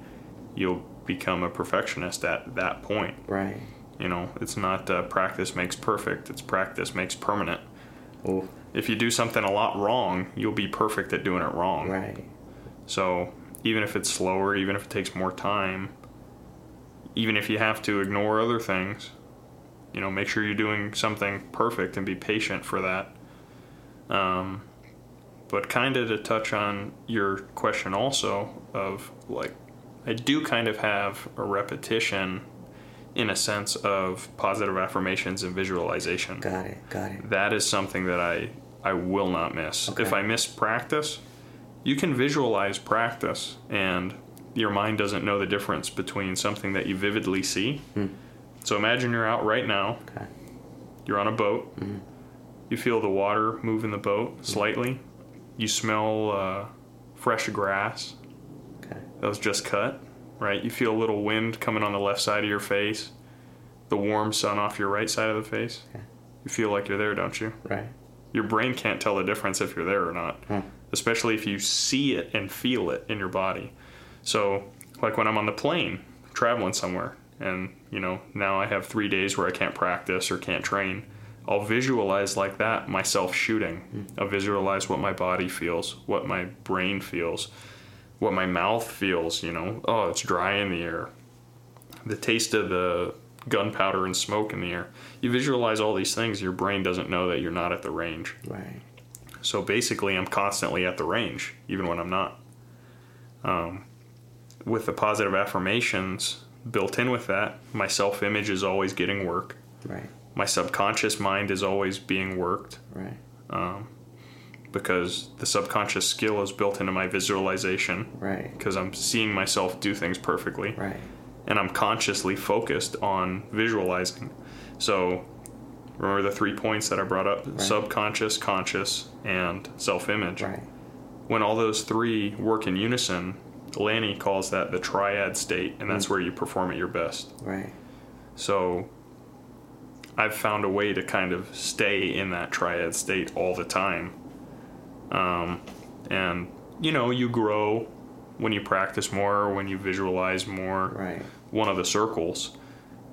you'll become a perfectionist at that point. Right. You know, it's not uh, practice makes perfect, it's practice makes permanent. Oh. If you do something a lot wrong, you'll be perfect at doing it wrong. Right. So even if it's slower, even if it takes more time, even if you have to ignore other things, you know, make sure you're doing something perfect and be patient for that. Um, but kind of to touch on your question also of like, I do kind of have a repetition in a sense of positive affirmations and visualization Got it. Got it. that is something that I I will not miss. Okay. If I miss practice, you can visualize practice and your mind doesn't know the difference between something that you vividly see. Hmm. So imagine you're out right now, Okay. you're on a boat. Hmm. You feel the water move in the boat hmm. slightly. You smell uh, fresh grass Okay. that was just cut, right? You feel a little wind coming on the left side of your face, the warm sun off your right side of the face. Okay. You feel like you're there, don't you? Right. your brain can't tell the difference if you're there or not, Hmm. especially if you see it and feel it in your body. So, like when I'm on the plane traveling somewhere, and you know, now I have three days where I can't practice or can't train, I'll visualize like that myself shooting. I'll visualize what my body feels, what my brain feels, what my mouth feels, you know, oh, it's dry in the air. The taste of the gunpowder and smoke in the air. You visualize all these things, your brain doesn't know that you're not at the range. Right. So basically, I'm constantly at the range, even when I'm not. Um, with the positive affirmations built in with that, my self image is always getting work. Right. My subconscious mind is always being worked. Right. Because the subconscious skill is built into my visualization Right. because I'm seeing myself do things perfectly Right. and I'm consciously focused on visualizing. So remember the three points that I brought up subconscious, conscious, and self image. Right. When all those three work in unison, Lanny calls that the triad state, and that's mm. where you perform at your best. Right. So I've found a way to kind of stay in that triad state all the time. Um, and, you know, you grow when you practice more, when you visualize more, Right. one of the circles.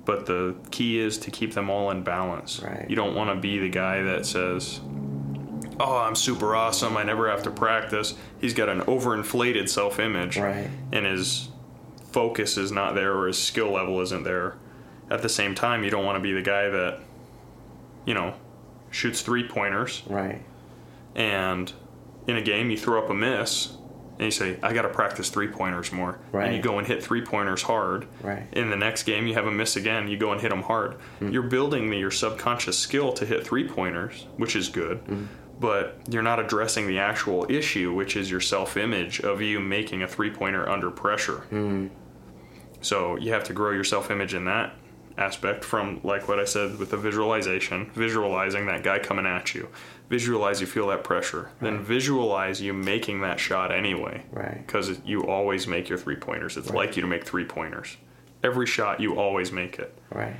But the key is to keep them all in balance. Right. You don't want to be the guy that says, Oh, I'm super awesome. I never have to practice. He's got an overinflated self image Right. and his focus is not there or his skill level isn't there. At the same time, you don't want to be the guy that, you know, shoots three pointers Right. and in a game you throw up a miss and you say, I got to practice three pointers more. And you go and hit three pointers hard. Right. In the next game, you have a miss again, you go and hit them hard. Hmm. You're building the, your subconscious skill to hit three pointers, which is good. Hmm. But you're not addressing the actual issue, which is your self image of you making a three pointer under pressure. Hmm. So you have to grow your self image in that aspect from, like what I said with the visualization, visualizing that guy coming at you. Visualize you feel that pressure. Then visualize you making that shot anyway. Right. Because you always make your three pointers. It's like you to make three pointers. Every shot, you always make it. Right.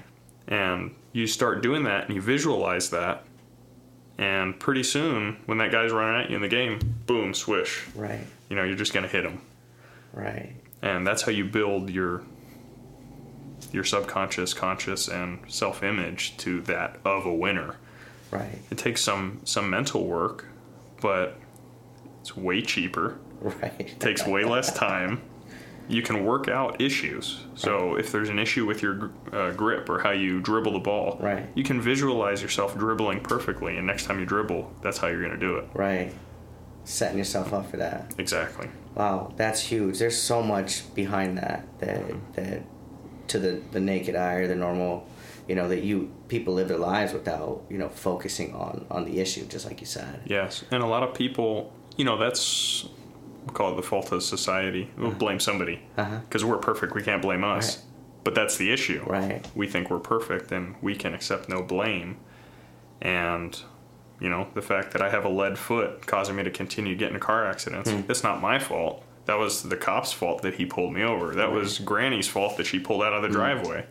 And you start doing that and you visualize that. And pretty soon, when that guy's running at you in the game, boom, swish. Right. You know, you're just going to hit him Right. and that's how you build your your subconscious conscious and self-image to that of a winner Right. it takes some some mental work but it's way cheaper Right. it takes way less time you can work out issues so if there's an issue with your uh, grip or how you dribble the ball Right. you can visualize yourself dribbling perfectly and next time you dribble that's how you're going to do it Right. Setting yourself up for that. exactly Wow, that's huge. There's so much behind that that that to the the naked eye or the normal, you know, that you people live their lives without you know focusing on on the issue, just like you said. Yes, and a lot of people, you know, that's we call it the fault of society. We'll blame somebody Uh-huh. because we're perfect. We can't blame us. Right. But that's the issue. Right. We think we're perfect, and we can accept no blame. And you know, the fact that I have a lead foot causing me to continue getting in car accidents, that's not my fault. That was the cop's fault that he pulled me over. That was Granny's fault that she pulled out of the Hmm. driveway.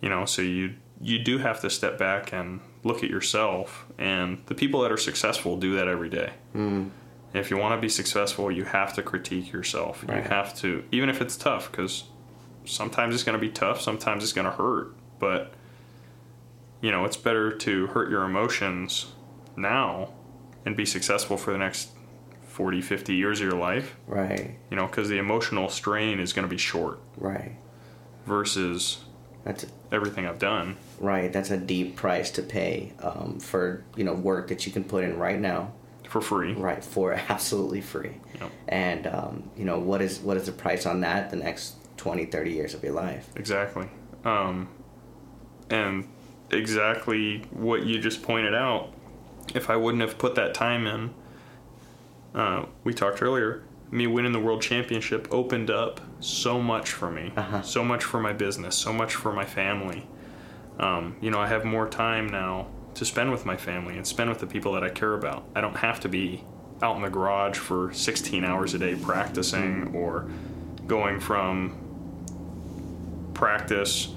You know, so you you do have to step back and look at yourself. And the people that are successful do that every day. Mm. If you want to be successful, you have to critique yourself. Right. You have to, even if it's tough, because sometimes it's going to be tough, sometimes it's going to hurt. But, you know, it's better to hurt your emotions now and be successful for the next 40, 50 years of your life, Right. you know, because the emotional strain is going to be short Right. versus That's everything I've done. right. That's a deep price to pay um, for you know work that you can put in right now. For free. Right for [LAUGHS] absolutely free. Yep. And um, you know what is what is the price on that? The next 20, 30 years of your life. Exactly. Um, and exactly what you just pointed out, if I wouldn't have put that time in, uh, we talked earlier, me winning the world championship opened up so much for me, Uh-huh. so much for my business, so much for my family. Um, you know, I have more time now to spend with my family and spend with the people that I care about. I don't have to be out in the garage for 16 hours a day practicing or going from practice,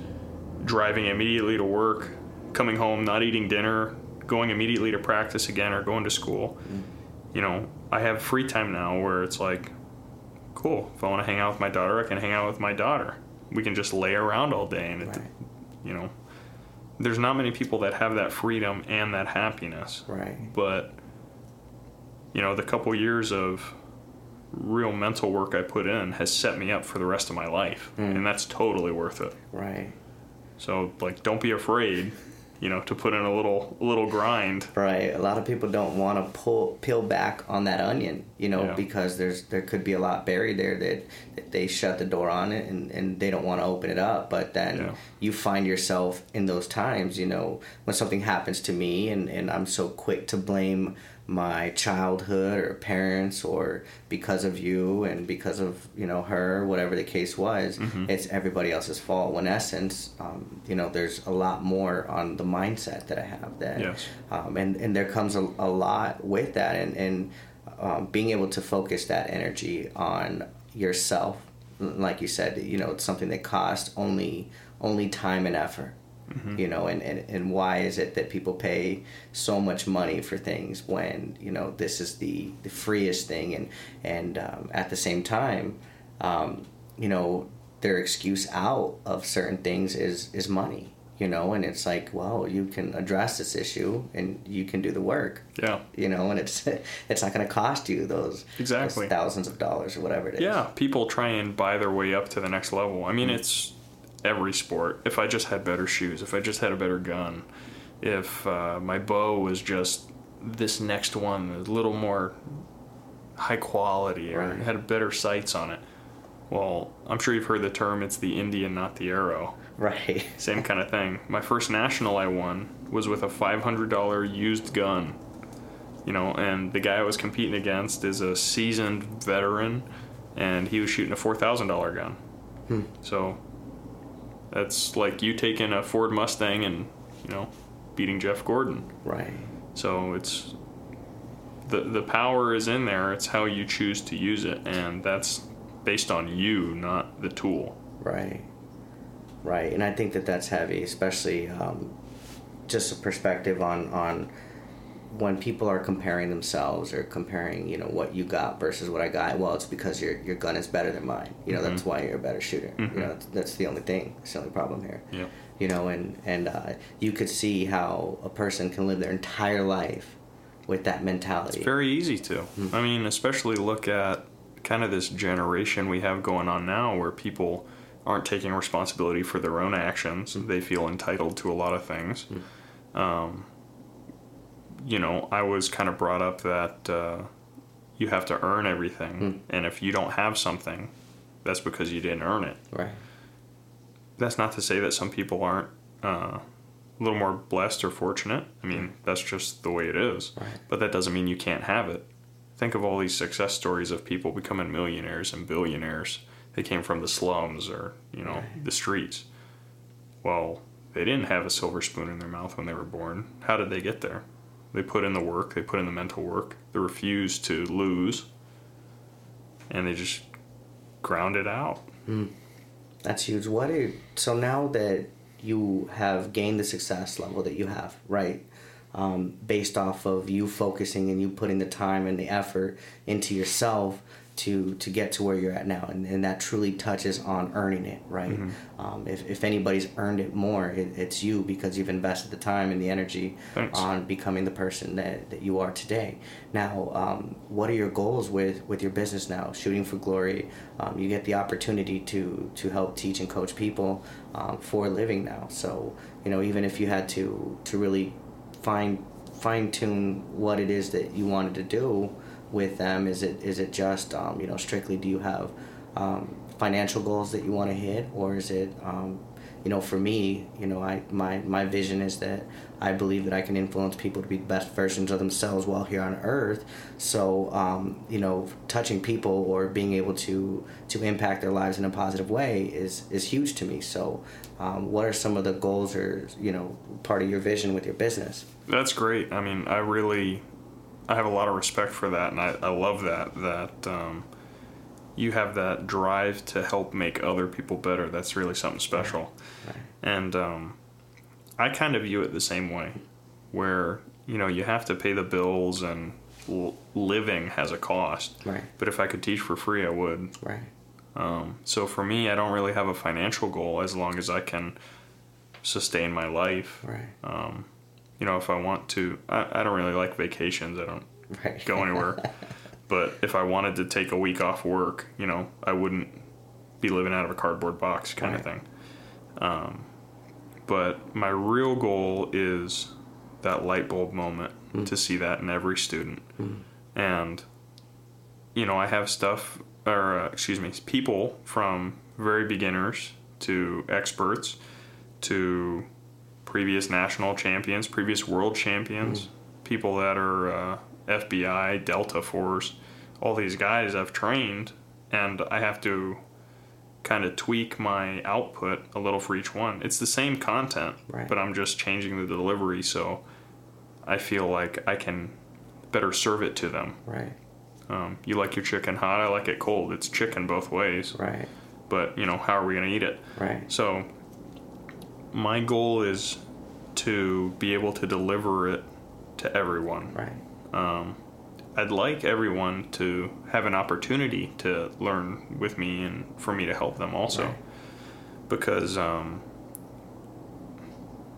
driving immediately to work, coming home, not eating dinner, going immediately to practice again or going to school. You know, I have free time now where it's like, cool, if I want to hang out with my daughter, I can hang out with my daughter. We can just lay around all day and, it, Right. you know, there's not many people that have that freedom and that happiness. Right. But, you know, the couple years of real mental work I put in has set me up for the rest of my life. Mm. And that's totally worth it. Right. So like, don't be afraid, you know, to put in a little a little grind. Right. A lot of people don't want to pull peel back on that onion, you know, Yeah. because there's there could be a lot buried there that, that they shut the door on it and, and they don't want to open it up. But then Yeah. you find yourself in those times, you know, when something happens to me and, and I'm so quick to blame my childhood or parents or because of you and because of you know her whatever the case was Mm-hmm. it's everybody else's fault when in essence um, you know there's a lot more on the mindset that i have that Yes. um, and and there comes a, a lot with that and and um, being able to focus that energy on yourself like you said you know it's something that costs only only time and effort you know and, and and why is it that people pay so much money for things when you know this is the the freest thing and and um, at the same time um, you know their excuse out of certain things is is money you know and it's like well you can address this issue and you can do the work Yeah. you know and it's [LAUGHS] it's not going to cost you those, Exactly. those thousands of dollars or whatever it is Yeah, people try and buy their way up to the next level. I mean, it's every sport. If I just had better shoes, if I just had a better gun, if uh, my bow was just this next one, a little more high quality, or Right. had better sights on it. Well, I'm sure you've heard the term. It's the Indian, not the arrow. right [LAUGHS] Same kind of thing. My first national I won was with a $500 used gun. You know, and the guy I was competing against is a seasoned veteran, and he was shooting a $4,000 gun. Hmm. So that's like you taking a Ford Mustang and, you know, beating Jeff Gordon. right So it's the the power is in there. It's how you choose to use it, and that's based on you, not the tool. Right. Right. And I think that that's heavy, especially um, just a perspective on, on when people are comparing themselves or comparing, you know, what you got versus what I got. Well, it's because your, your gun is better than mine. You know, that's mm-hmm. why you're a better shooter. You mm-hmm. know, that's, that's the only thing. It's the only problem here. Yeah. You know, and, and uh, you could see how a person can live their entire life with that mentality. It's very easy to. Mm-hmm. I mean, especially look at kind of this generation we have going on now where people aren't taking responsibility for their own actions. They feel entitled to a lot of things. Um, you know, I was kind of brought up that uh, you have to earn everything. And if you don't have something, that's because you didn't earn it. right. That's not to say that some people aren't uh, a little more blessed or fortunate. I mean, that's just the way it is. Right. But that doesn't mean you can't have it. Think of all these success stories of people becoming millionaires and billionaires. They came from the slums or, you know, Right. the streets. Well, they didn't have a silver spoon in their mouth when they were born. How did they get there? They put in the work, they put in the mental work, they refuse to lose, and they just ground it out. That's huge. What so now that you have gained the success level that you have, right? Um, based off of you focusing and you putting the time and the effort into yourself to to get to where you're at now, and, and that truly touches on earning it, right? Um, if, if anybody's earned it more, it, it's you because you've invested the time and the energy Thanks. on becoming the person that, that you are today. Now, um, what are your goals with, with your business now? Shooting for Glory, um, you get the opportunity to, to help teach and coach people um, for a living now. So, you know, even if you had to, to really fine, fine tune what it is that you wanted to do with them, is it, is it just, um, you know, strictly do you have um, financial goals that you want to hit, or is it, um, you know, for me, you know, I my my vision is that I believe that I can influence people to be the best versions of themselves while here on Earth. So, um, you know, touching people or being able to to impact their lives in a positive way is is huge to me. So, um, what are some of the goals or you know part of your vision with your business? That's great. I mean, I really, I have a lot of respect for that, and I, I love that that um, you have that drive to help make other people better. That's really something special, Right. and um, I kind of view it the same way, where you know you have to pay the bills and l- living has a cost. Right. But if I could teach for free, I would. Right. Um, so for me, I don't really have a financial goal as long as I can sustain my life. Right. Um, you know, if I want to, I, I don't really like vacations. I don't Right. go anywhere. [LAUGHS] but if I wanted to take a week off work, you know, I wouldn't be living out of a cardboard box kind of thing. Um, but my real goal is that light bulb moment to see that in every student. And, you know, I have stuff, or uh, excuse me, people from very beginners to experts to previous national champions, previous world champions, people that are uh, FBI, Delta Force, all these guys I've trained, and I have to kind of tweak my output a little for each one. It's the same content, Right. but I'm just changing the delivery so I feel like I can better serve it to them. Right. Um, you like your chicken hot, I like it cold. It's chicken both ways, Right. but you know, how are we going to eat it? Right. So, my goal is to be able to deliver it to everyone. Right. Um, I'd like everyone to have an opportunity to learn with me and for me to help them also. Right. Because um,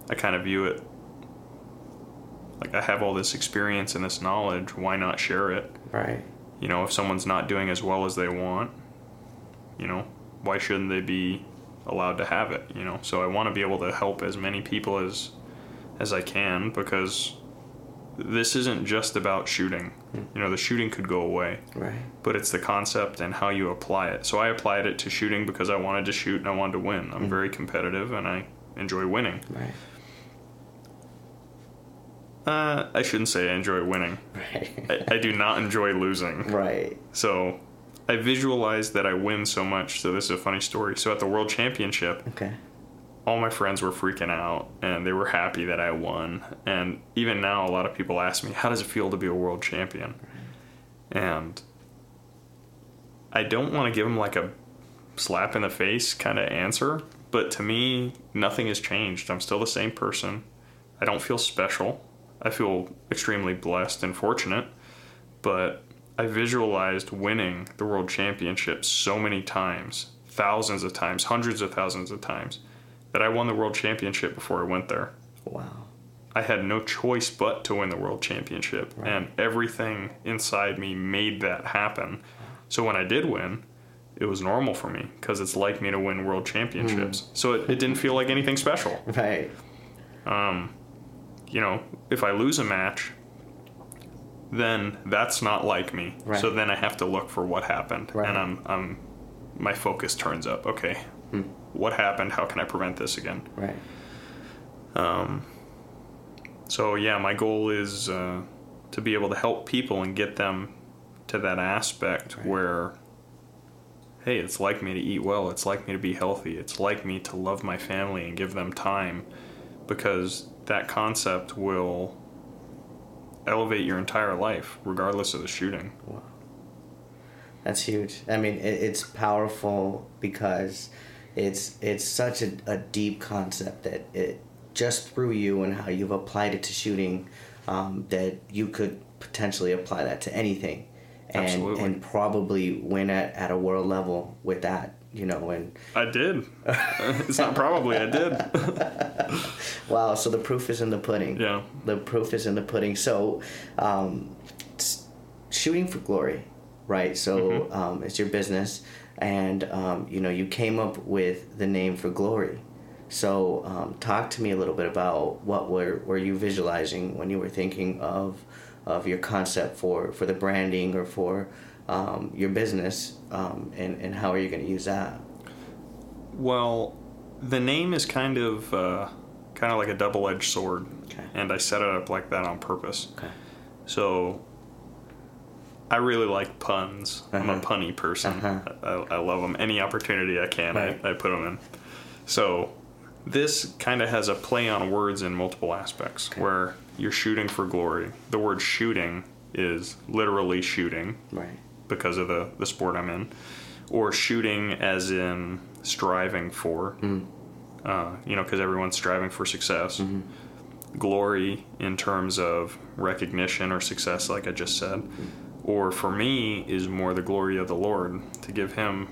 I kind of view it like I have all this experience and this knowledge, why not share it? Right. You know, if someone's not doing as well as they want, you know, why shouldn't they be allowed to have it, you know? So I want to be able to help as many people as as I can because this isn't just about shooting. You know, the shooting could go away, Right. but it's the concept and how you apply it. So I applied it to shooting because I wanted to shoot and I wanted to win. I'm very competitive and I enjoy winning. Right. Uh, I shouldn't say I enjoy winning. Right. I, I do not enjoy losing. [LAUGHS] right. So I visualized that I win so much. So this is a funny story. So at the World Championship, Okay. all my friends were freaking out and they were happy that I won. And even now, a lot of people ask me, How does it feel to be a world champion? And I don't want to give them like a slap in the face kind of answer, but to me, nothing has changed. I'm still the same person. I don't feel special. I feel extremely blessed and fortunate, but I visualized winning the world championship so many times, thousands of times, hundreds of thousands of times, that I won the world championship before I went there. Wow. I had no choice but to win the world championship, Right. and everything inside me made that happen. So when I did win, it was normal for me because it's like me to win world championships. So it, it didn't feel like anything special. [LAUGHS] Right. Um, you know, if I lose a match, then that's not like me. Right. So then I have to look for what happened, Right. and I'm, I'm, my focus turns up. Okay, what happened? How can I prevent this again? Right. Um, so yeah, my goal is uh, to be able to help people and get them to that aspect Right. where, hey, it's like me to eat well. It's like me to be healthy. It's like me to love my family and give them time, because that concept will elevate your entire life, regardless of the shooting. Wow. That's huge. I mean, it, it's powerful because it's it's such a, a deep concept that it just through you and how you've applied it to shooting, um, that you could potentially apply that to anything, and Absolutely. and probably win at, at a world level with that. You know, and I did. [LAUGHS] it's not probably I did. [LAUGHS] wow. So the proof is in the pudding. yeah. the proof is in the pudding. So, um, shooting for glory, right? So Mm-hmm. um, it's your business, and um, you know you came up with the name for glory. So um, talk to me a little bit about what were were you visualizing when you were thinking of of your concept for for the branding or for um, your business, um, and and how are you going to use that? Well, the name is kind of uh, kind of like a double-edged sword, Okay. and I set it up like that on purpose. Okay. So I really like puns. I'm a Uh-huh. punny person. Uh-huh. I, I love them. Any opportunity I can, Right. I, I put them in. So this kind of has a play on words in multiple aspects, Okay. where you're shooting for glory. The word shooting is literally shooting Right. Because of the, the sport I'm in, or shooting as in striving for, mm-hmm. uh, you know, because everyone's striving for success. Mm-hmm. Glory in terms of recognition or success, like I just said, or for me is more the glory of the Lord to give Him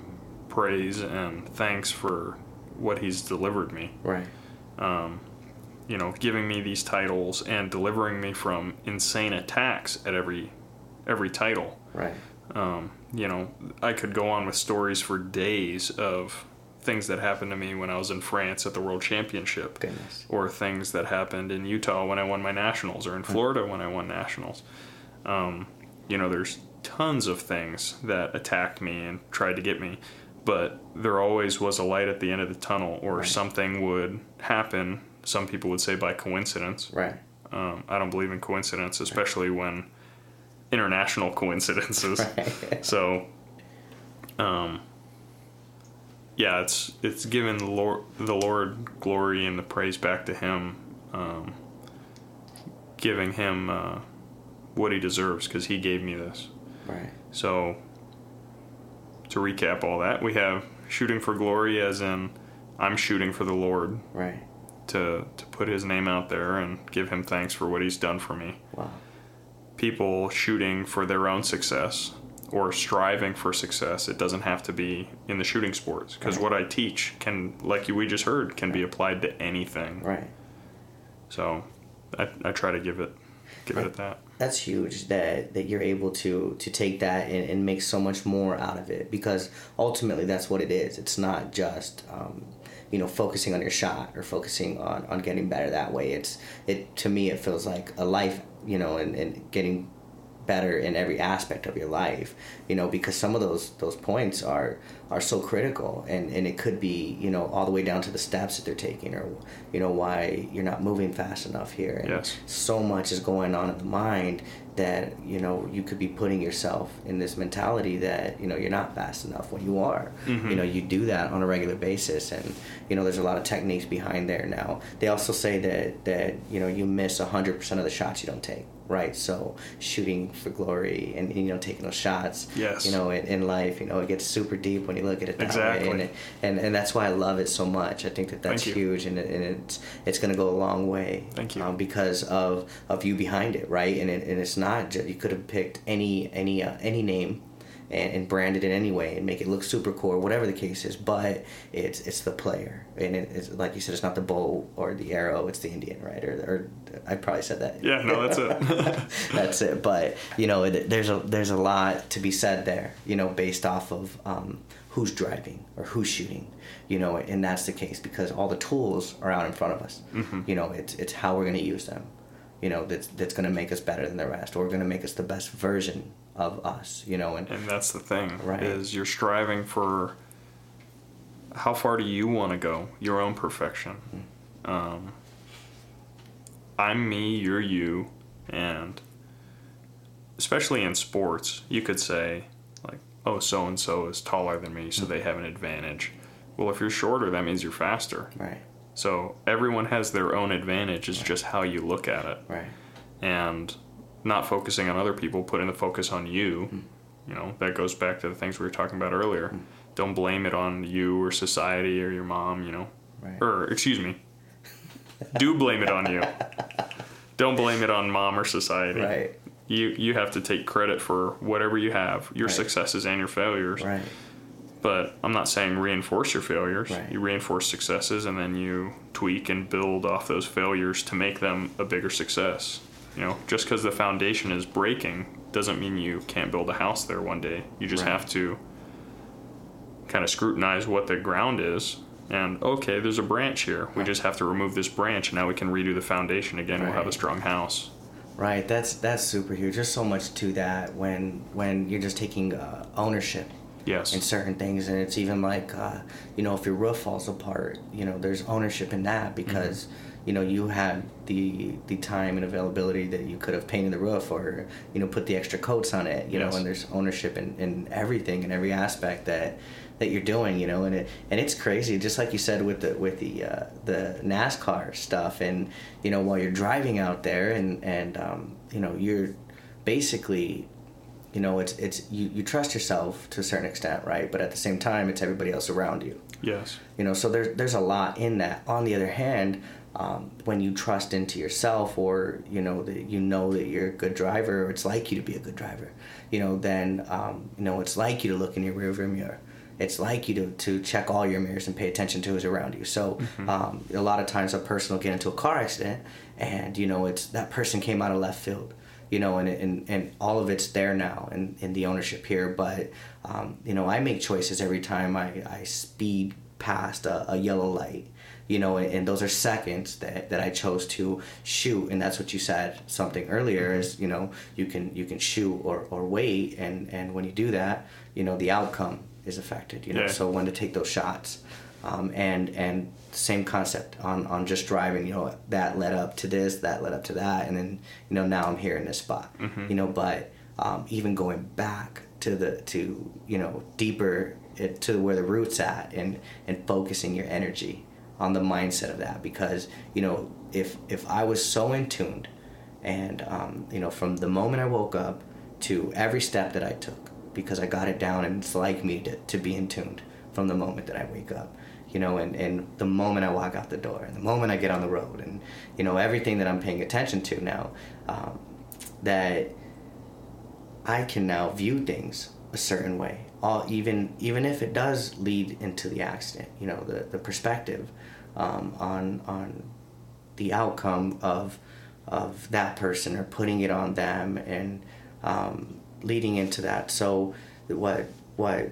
praise and thanks for what He's delivered me Right. Um, you know, giving me these titles and delivering me from insane attacks at every every title. Right. Um, you know, I could go on with stories for days of things that happened to me when I was in France at the World Championship, Goodness. or things that happened in Utah when I won my nationals, or in Florida when I won nationals. Um, you know, there's tons of things that attacked me and tried to get me, but there always was a light at the end of the tunnel, or Right. something would happen. Some people would say by coincidence. Right. Um, I don't believe in coincidence, especially when international coincidences. [LAUGHS] Right. So, um, yeah, it's it's giving the Lord the Lord glory and the praise back to Him, um, giving Him uh, what He deserves because He gave me this. Right. So, to recap all that, we have shooting for glory, as in I'm shooting for the Lord Right. to to put His name out there and give Him thanks for what He's done for me. Wow. People shooting for their own success or striving for success. It doesn't have to be in the shooting sports because Right. what I teach can, like we just heard, can be applied to anything. Right. So, I, I try to give it give it at that. that's huge that that you're able to to take that and, and make so much more out of it because ultimately that's what it is it's not just um, you know focusing on your shot or focusing on on getting better that way it's it to me it feels like a life you know and, and getting better in every aspect of your life you know because some of those those points are are so critical and and it could be you know all the way down to the steps that they're taking or you know why you're not moving fast enough here and Yes. so much is going on in the mind that you know you could be putting yourself in this mentality that you know you're not fast enough when you are. Mm-hmm. You know you do that on a regular basis and you know there's a lot of techniques behind there now. They also say that that you know you miss 100% of the shots you don't take right so shooting for glory and you know taking those shots Yes. you know in, in life you know it gets super deep when you look at it that Exactly. way and, it, and and that's why I love it so much I think that that's huge and, it, and it's it's going to go a long way Thank you. um, because of of you behind it, right? And it, and it's not just you could have picked any any uh, any name and, and branded it anyway and make it look super cool, or whatever the case is. But it's it's the player, and it, it's like you said, it's not the bow or the arrow; it's the Indian, right? Or, or I probably said that. Yeah, no, that's it. [LAUGHS] that's it. But you know, it, there's a there's a lot to be said there. You know, based off of um, who's driving or who's shooting. You know, and that's the case because all the tools are out in front of us. Mm-hmm. You know, it's it's how we're going to use them. You know, that's that's going to make us better than the rest, or going to make us the best version of us. You know, and and that's the thing Right. is you're striving for how far do you want to go? Your own perfection. Um, i'm me you're you and especially in sports you could say like oh so and so is taller than me so they have an advantage. Well if you're shorter that means you're faster. Right, so everyone has their own advantage it's just how you look at it. Right, and not focusing on other people, putting the focus on you. You know, that goes back to the things we were talking about earlier. Don't blame it on you or society or your mom, you know. Right. Or, excuse me, do blame it on you. Don't blame it on mom or society. right, You, you have to take credit for whatever you have, your Right. successes and your failures. right, But I'm not saying reinforce your failures. Right. You reinforce successes and then you tweak and build off those failures to make them a bigger success. You know, just because the foundation is breaking doesn't mean you can't build a house there one day. You just Right. have to kind of scrutinize what the ground is. And okay, there's a branch here. We Right. just have to remove this branch, and now we can redo the foundation again. We'll have a strong house. right. That's that's super huge. There's so much to that when when you're just taking uh, ownership Yes. in certain things and it's even like uh, you know if your roof falls apart you know there's ownership in that because you know you had the the time and availability that you could have painted the roof or you know put the extra coats on it you Yes. know and there's ownership in, in everything and every aspect that that you're doing you know and it and it's crazy just like you said with the with the uh, the NASCAR stuff and you know while you're driving out there and and um, you know you're basically you know it's it's you, you trust yourself to a certain extent right but at the same time it's everybody else around you yes. you know so there's there's a lot in that on the other hand um, when you trust into yourself or you know that you know that you're a good driver or it's like you to be a good driver you know then um, you know it's like you to look in your rearview mirror. It's like you to, to check all your mirrors and pay attention to who's around you. So um, a lot of times a person will get into a car accident and you know it's that person came out of left field you know, and, and, and all of it's there now and in the ownership here. But, um, you know, I make choices every time I, I speed past a, a yellow light, you know, and, and those are seconds that, that I chose to shoot. And that's what you said something earlier is, you know, you can, you can shoot or, or wait. And, and when you do that, you know, the outcome is affected, you know, Yeah. so when to take those shots. Um, and and same concept on, on just driving you know that led up to this that led up to that and then you know now i'm here in this spot you know but um, even going back to the to you know deeper it, to where the roots at and and focusing your energy on the mindset of that. Because you know if if I was so in tuned and um, you know from the moment I woke up to every step that I took because I got it down and it's like me to, to be in tuned from the moment that I wake up you know and, and the moment I walk out the door and the moment I get on the road and you know everything that I'm paying attention to now um, that I can now view things a certain way. All even even if it does lead into the accident you know the, the perspective um, on on the outcome of of that person or putting it on them and um, leading into that so what what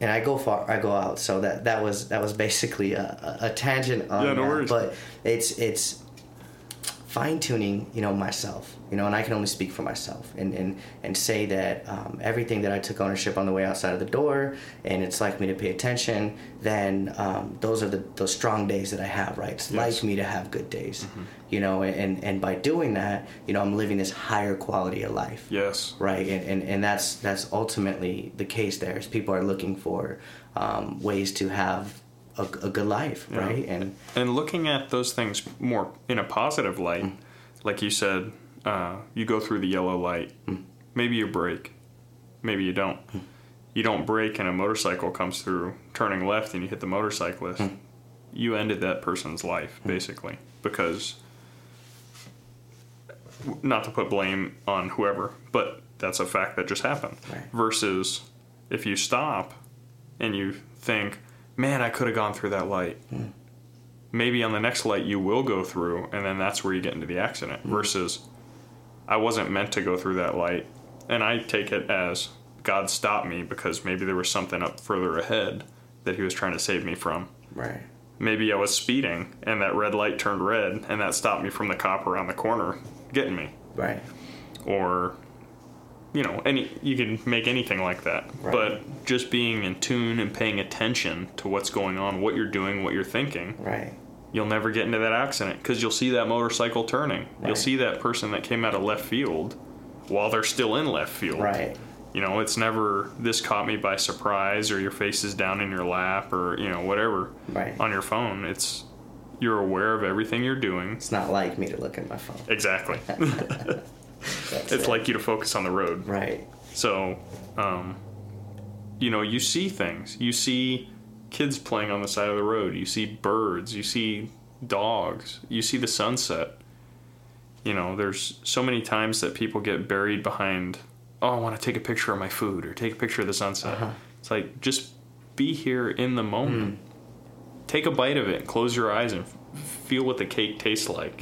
and I go far I go out so that that was that was basically a, a, tangent on Yeah, no that. worries. but it's it's fine tuning, you know, myself, you know, and I can only speak for myself and, and, and say that um, everything that I took ownership on the way outside of the door and it's like me to pay attention, then um, those are the those strong days that I have, right? It's Yes. like me to have good days, you know, and, and by doing that, you know, I'm living this higher quality of life Yes. right and, and and that's that's ultimately the case there is people are looking for um, ways to have a, a good life Yeah. right and And looking at those things more in a positive light, mm. like you said, uh, you go through the yellow light. Mm. Maybe you brake, maybe you don't. Mm. You don't brake, and a motorcycle comes through turning left, and you hit the motorcyclist. You ended that person's life, basically, because not to put blame on whoever, but that's a fact that just happened. Right. Versus if you stop and you think, man, I could have gone through that light. Hmm. Maybe on the next light you will go through, and then that's where you get into the accident. Hmm. Versus, I wasn't meant to go through that light. And I take it as God stopped me because maybe there was something up further ahead that He was trying to save me from. right Maybe I was speeding and that red light turned red and that stopped me from the cop around the corner getting me. right Or, you know, any you can make anything like that. Right. But just being in tune and paying attention to what's going on, what you're doing, what you're thinking, right you'll never get into that accident because you'll see that motorcycle turning. You'll see that person that came out of left field while they're still in left field. right You know, it's never this caught me by surprise or your face is down in your lap or, you know, whatever right on your phone. It's you're aware of everything you're doing. it's not like me to look at my phone Exactly. [LAUGHS] [LAUGHS] That's it's it. like you to focus on the road. right So, um, you know, you see things. You see kids playing on the side of the road. You see birds. You see dogs. You see the sunset. You know, there's so many times that people get buried behind, oh, I want to take a picture of my food or take a picture of the sunset. Uh-huh. It's like, just be here in the moment. Take a bite of it, close your eyes, and f- feel what the cake tastes like.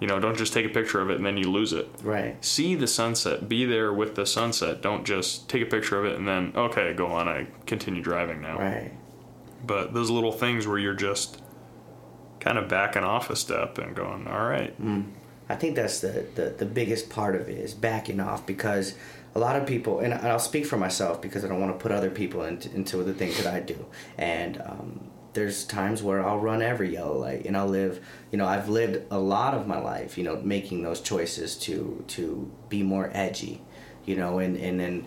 You know, don't just take a picture of it and then you lose it. Right. See the sunset. Be there with the sunset. Don't just take a picture of it and then okay go on. I continue driving now. Right. But those little things where you're just kind of backing off a step and going all right. I think that's the, the, the biggest part of it is backing off because a lot of people, and I'll speak for myself because I don't want to put other people into, into the things that I do. And um, there's times where I'll run every yellow light and I'll live, you know, I've lived a lot of my life, you know, making those choices to, to be more edgy, you know, and, and then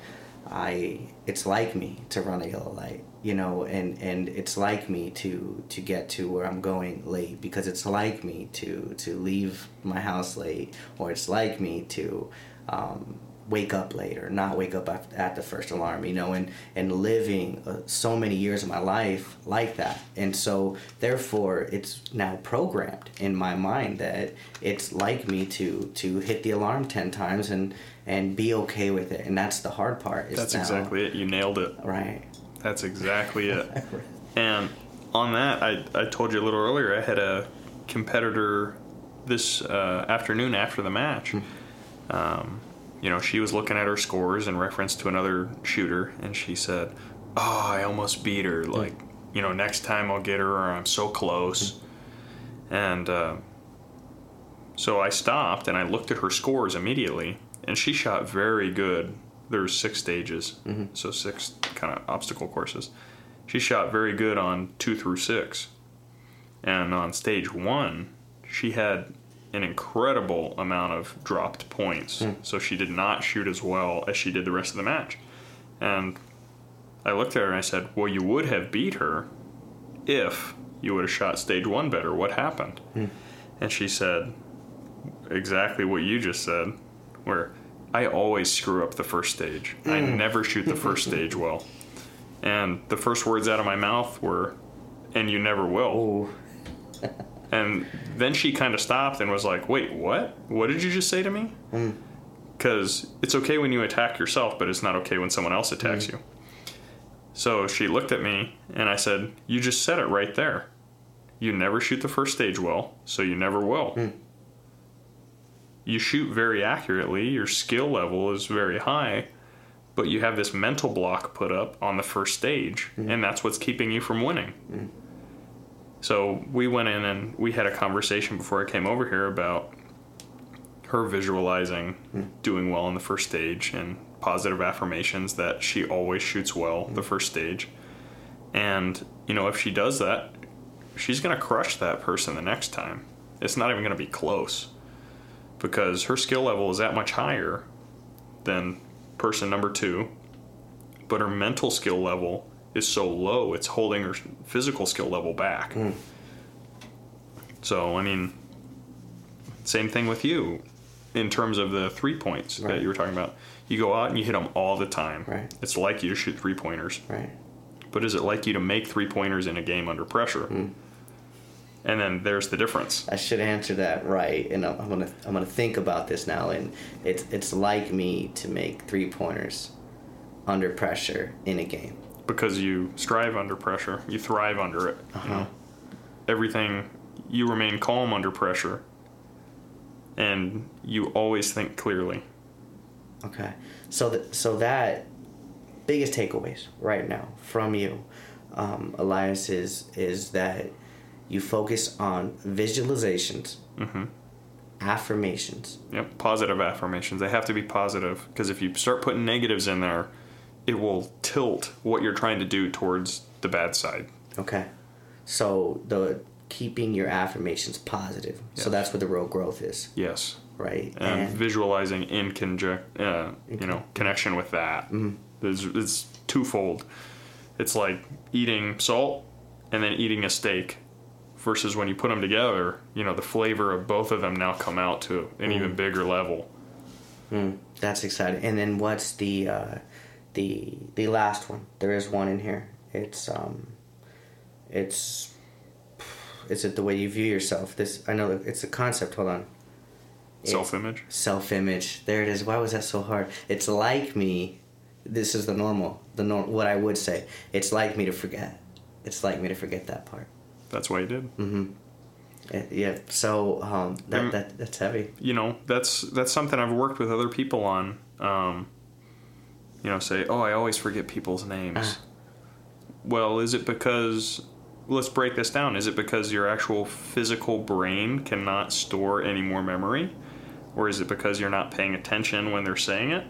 I, it's like me to run a yellow light you know and and it's like me to to get to where i'm going late because it's like me to to leave my house late or it's like me to um, wake up late or not wake up at, the first alarm you know and and living uh, so many years of my life like that. And so therefore it's now programmed in my mind that it's like me to to hit the alarm 10 times and and be okay with it. And that's the hard part is that's now- exactly it. You nailed it. Right. That's exactly it. [LAUGHS] And on that I, I told you a little earlier i had a competitor this uh, afternoon after the match. Um, you know she was looking at her scores in reference to another shooter and she said oh i almost beat her. Hmm. Like you know next time i'll get her or i'm so close. Hmm. And uh, so i stopped and i looked at her scores immediately and she shot very good. There's six stages. Mm-hmm. So six kind of obstacle courses. She shot very good on two through six. And on stage one she had an incredible amount of dropped points. Hmm. So she did not shoot as well as she did the rest of the match. And I looked at her and I said, Well, you would have beat her if you would have shot stage one better. What happened? Hmm. And she said, Exactly what you just said, where I always screw up the first stage. I hmm. never shoot the first [LAUGHS] stage well. And the first words out of my mouth were, And you never will. [LAUGHS] And then she kind of stopped and was like, "Wait, what? What did you just say to me?" Mm. Because it's okay when you attack yourself, but it's not okay when someone else attacks mm. you. So she looked at me and I said, "You just said it right there. You never shoot the first stage well, so you never will. Mm. You shoot very accurately. Your skill level is very high." But you have this mental block put up on the first stage, and that's what's keeping you from winning. So we went in and we had a conversation before I came over here about her visualizing hmm. doing well on the first stage and positive affirmations that she always shoots well the hmm. first stage. And, you know, if she does that, she's going to crush that person the next time. It's not even going to be close because her skill level is that much higher than person number two, but her mental skill level is so low, it's holding her physical skill level back. So, I mean, same thing with you in terms of the three points Right. that you were talking about. You go out and you hit them all the time. Right. It's like you to shoot three pointers, Right. but is it like you to make three pointers in a game under pressure? Hmm. And then there's the difference. I should answer that right, and I'm I'm gonna I'm gonna think about this now, and it's it's like me to make three pointers under pressure in a game. Because you strive under pressure. You thrive under it. Uh-huh. know? Everything you remain calm under pressure, and you always think clearly. Okay, so that so that biggest takeaways right now from you, um, Elias, is is that you focus on visualizations, hmm affirmations. Yep, positive affirmations. They have to be positive because if you start putting negatives in there, it will tilt what you're trying to do towards the bad side. Okay, so the keeping your affirmations positive. So that's where the real growth is, Yes, right? and, visualizing in conjunct, uh, you know, connection with that. Mm. It's, it's twofold. It's like eating salt and then eating a steak, versus when you put them together, you know, the flavor of both of them now come out to an even bigger level. Mm, that's exciting. And then what's the uh, the the last one? There is one in here. It's um, it's is it the way you view yourself? This I know it's a concept. Hold on. Self image. Self image. There it is. Why was that so hard? It's like me. This is the normal. The norm. What I would say. It's like me to forget. It's like me to forget that part. That's why you did. Uh, Yeah. So um, that, Mm. that that's heavy. you know that's that's something I've worked with other people on. Um, you know, say, oh, I always forget people's names. Ah. Well, is it because? Let's break this down. Is it because your actual physical brain cannot store any more memory, or is it because you're not paying attention when they're saying it,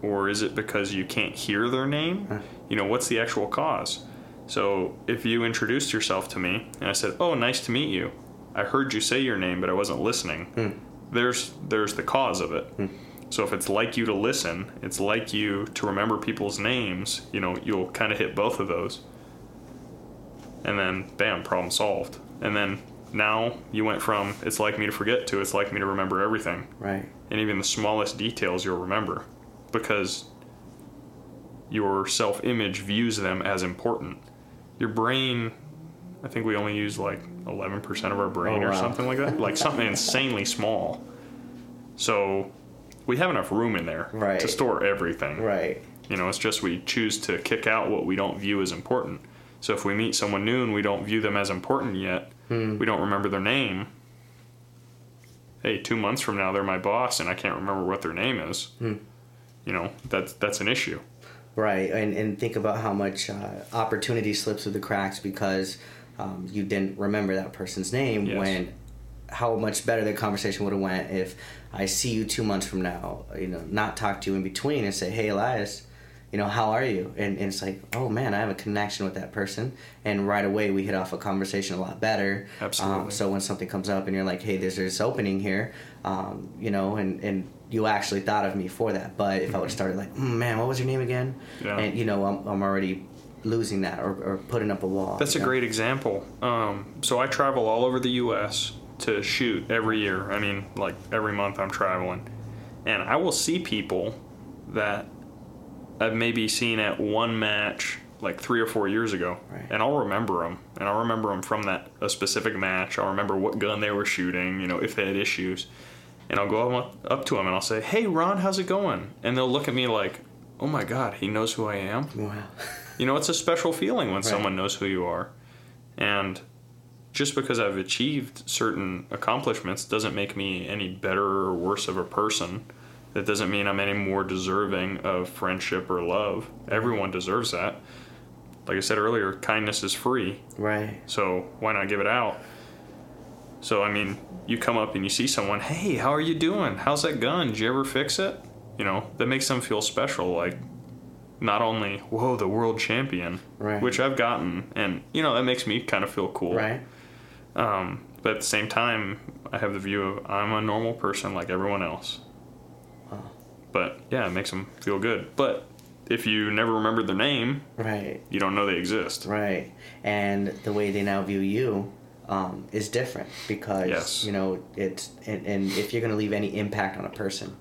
or is it because you can't hear their name? You know, what's the actual cause? So if you introduced yourself to me and I said, "Oh, nice to meet you," I heard you say your name, but I wasn't listening. There's there's the cause of it. So if it's like you to listen, it's like you to remember people's names. You know, you'll kind of hit both of those, and then bam, problem solved. And then now you went from it's like me to forget to it's like me to remember everything, Right. and even the smallest details you'll remember, because your self-image views them as important. Your brain, I think we only use like 11% of our brain Oh, or wow. something like that, like something [LAUGHS] insanely small. So we have enough room in there Right. to store everything. Right. You know, it's just we choose to kick out what we don't view as important. So if we meet someone new and we don't view them as important yet, we don't remember their name. Hey, two months from now they're my boss and I can't remember what their name is. You know, that's that's an issue. Right, and, and think about how much uh, opportunity slips through the cracks because um, you didn't remember that person's name. Yes. When how much better the conversation would have went if I see you two months from now, you know, not talk to you in between and say, "Hey, Elias, you know, how are you? And, and it's like, oh man, I have a connection with that person. And right away we hit off a conversation a lot better. Absolutely. Um, so when something comes up and you're like, hey, there's this opening here, um, you know, and, and you actually thought of me for that. But if I would have started like, mm, man, what was your name again? Yeah. And, you know, I'm, I'm already losing that or, or putting up a wall. That's a know? great example. Um, so I travel all over the U.S. to shoot every year. I mean, like every month I'm traveling, and I will see people that I've maybe seen at one match like three or four years ago, Right. and I'll remember them, and I'll remember them from that a specific match. I'll remember what gun they were shooting, you know, if they had issues, and I'll go up, to them and I'll say, "Hey, Ron, how's it going?" And they'll look at me like, "Oh my God, he knows who I am." Wow. You know, it's a special feeling when Right. someone knows who you are. And just because I've achieved certain accomplishments doesn't make me any better or worse of a person. That doesn't mean I'm any more deserving of friendship or love. Everyone deserves that. Like I said earlier, kindness is free. right. So why not give it out? So I mean, you come up and you see someone, hey, how are you doing? How's that gun? Did you ever fix it? You know, that makes them feel special. Like, not only whoa, the world champion, Right. which I've gotten, and you know that makes me kind of feel cool. Right. Um, but at the same time, I have the view of I'm a normal person like everyone else. Wow. But yeah, it makes them feel good. But if you never remember their name, Right. you don't know they exist. Right. And the way they now view you um, is different because Yes. you know it's and, and if you're going to leave any impact on a person,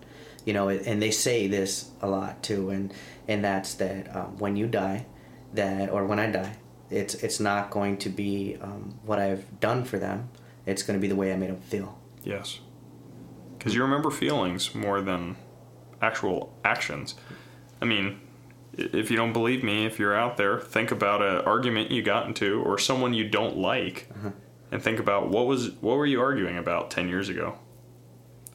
you know, and they say this a lot too, and and that's that um, when you die, that or when I die, it's it's not going to be um, what I've done for them. It's going to be the way I made them feel. Yes. Because you remember feelings more than actual actions. I mean, if you don't believe me, if you're out there, think about an argument you got into or someone you don't like, and think about what was what were you arguing about ten years ago?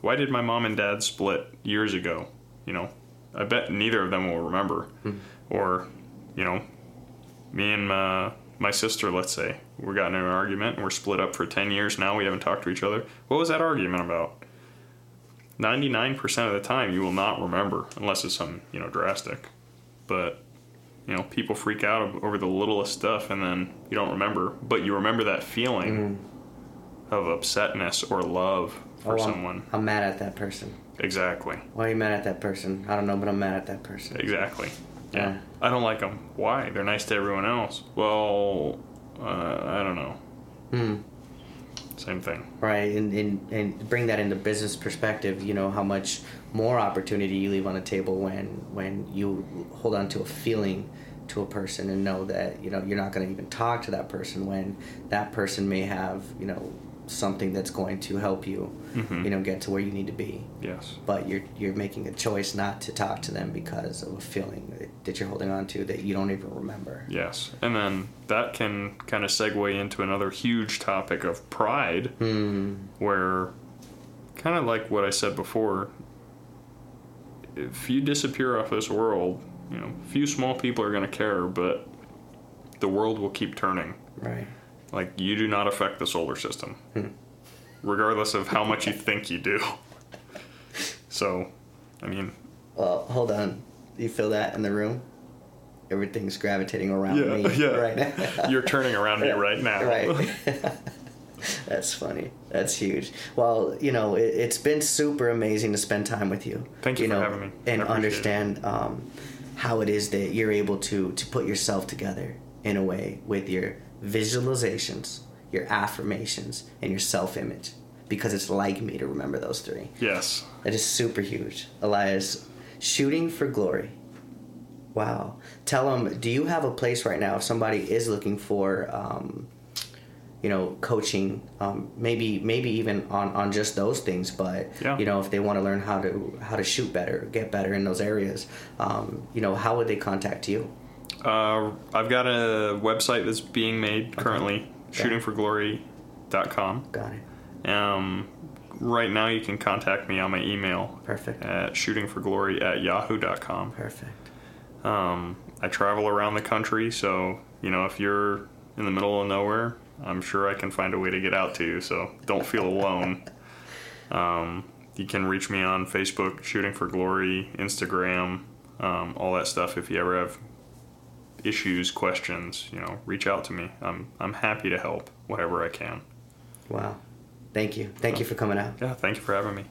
Why did my mom and dad split years ago? You know, I bet neither of them will remember. Or, you know, me and uh, my sister, let's say, we got in an argument and we're split up for 10 years now. We haven't talked to each other. What was that argument about? 99% of the time, you will not remember unless it's some, you know, drastic. But, you know, people freak out over the littlest stuff and then you don't remember. But you remember that feeling of upsetness or love for Oh, I'm- someone. I'm mad at that person. Exactly. Why are you mad at that person? I don't know, but I'm mad at that person. Exactly. Yeah. I don't like them. Why? They're nice to everyone else. Well, uh, I don't know. Hmm. Same thing. right and, and and bring that into business perspective you know how much more opportunity you leave on the table when when you hold on to a feeling to a person and know that you know you're not going to even talk to that person when that person may have you know something that's going to help you Mhm. you know get to where you need to be Yes. but you're you're making a choice not to talk to them because of a feeling that, that you're holding on to that you don't even remember Yes. And then that can kind of segue into another huge topic of pride, hmm where kind of like what I said before, if you disappear off this world, you know, few small people are going to care, but the world will keep turning. right Like you do not affect the solar system, regardless of how much you [LAUGHS] think you do. So, I mean, Well, hold on. You feel that in the room? Everything's gravitating around Yeah, me [LAUGHS] yeah. right now. [LAUGHS] you're turning around me right now. right. That's funny. That's huge. Well, you know, it, it's been super amazing to spend time with you. Thank you for know, having me. And understand um, how it is that you're able to to put yourself together in a way with your visualizations, your affirmations, and your self-image. Because it's like me to remember those three. yes. That is super huge. Elias, shooting for glory. Wow. Tell them, do you have a place right now if somebody is looking for, um, you know, coaching, um, maybe maybe even on, on just those things, but Yeah. you know, if they want to learn how to how to shoot better, get better in those areas, um, you know, how would they contact you? Uh, I've got a website that's being made currently, shootingforglory.com. Got it. Um, right now, you can contact me on my email Perfect. at shootingforglory at yahoo.com. Perfect. Um, I travel around the country, so, you know, if you're in the middle of nowhere, I'm sure I can find a way to get out to you, so don't feel [LAUGHS] alone. um, you can reach me on Facebook, Shooting for Glory, Instagram, um, all that stuff. If you ever have issues, questions, you know, reach out to me. I'm I'm happy to help whatever I can. Wow. Thank you. Thank you for coming out. Yeah, thank you for having me.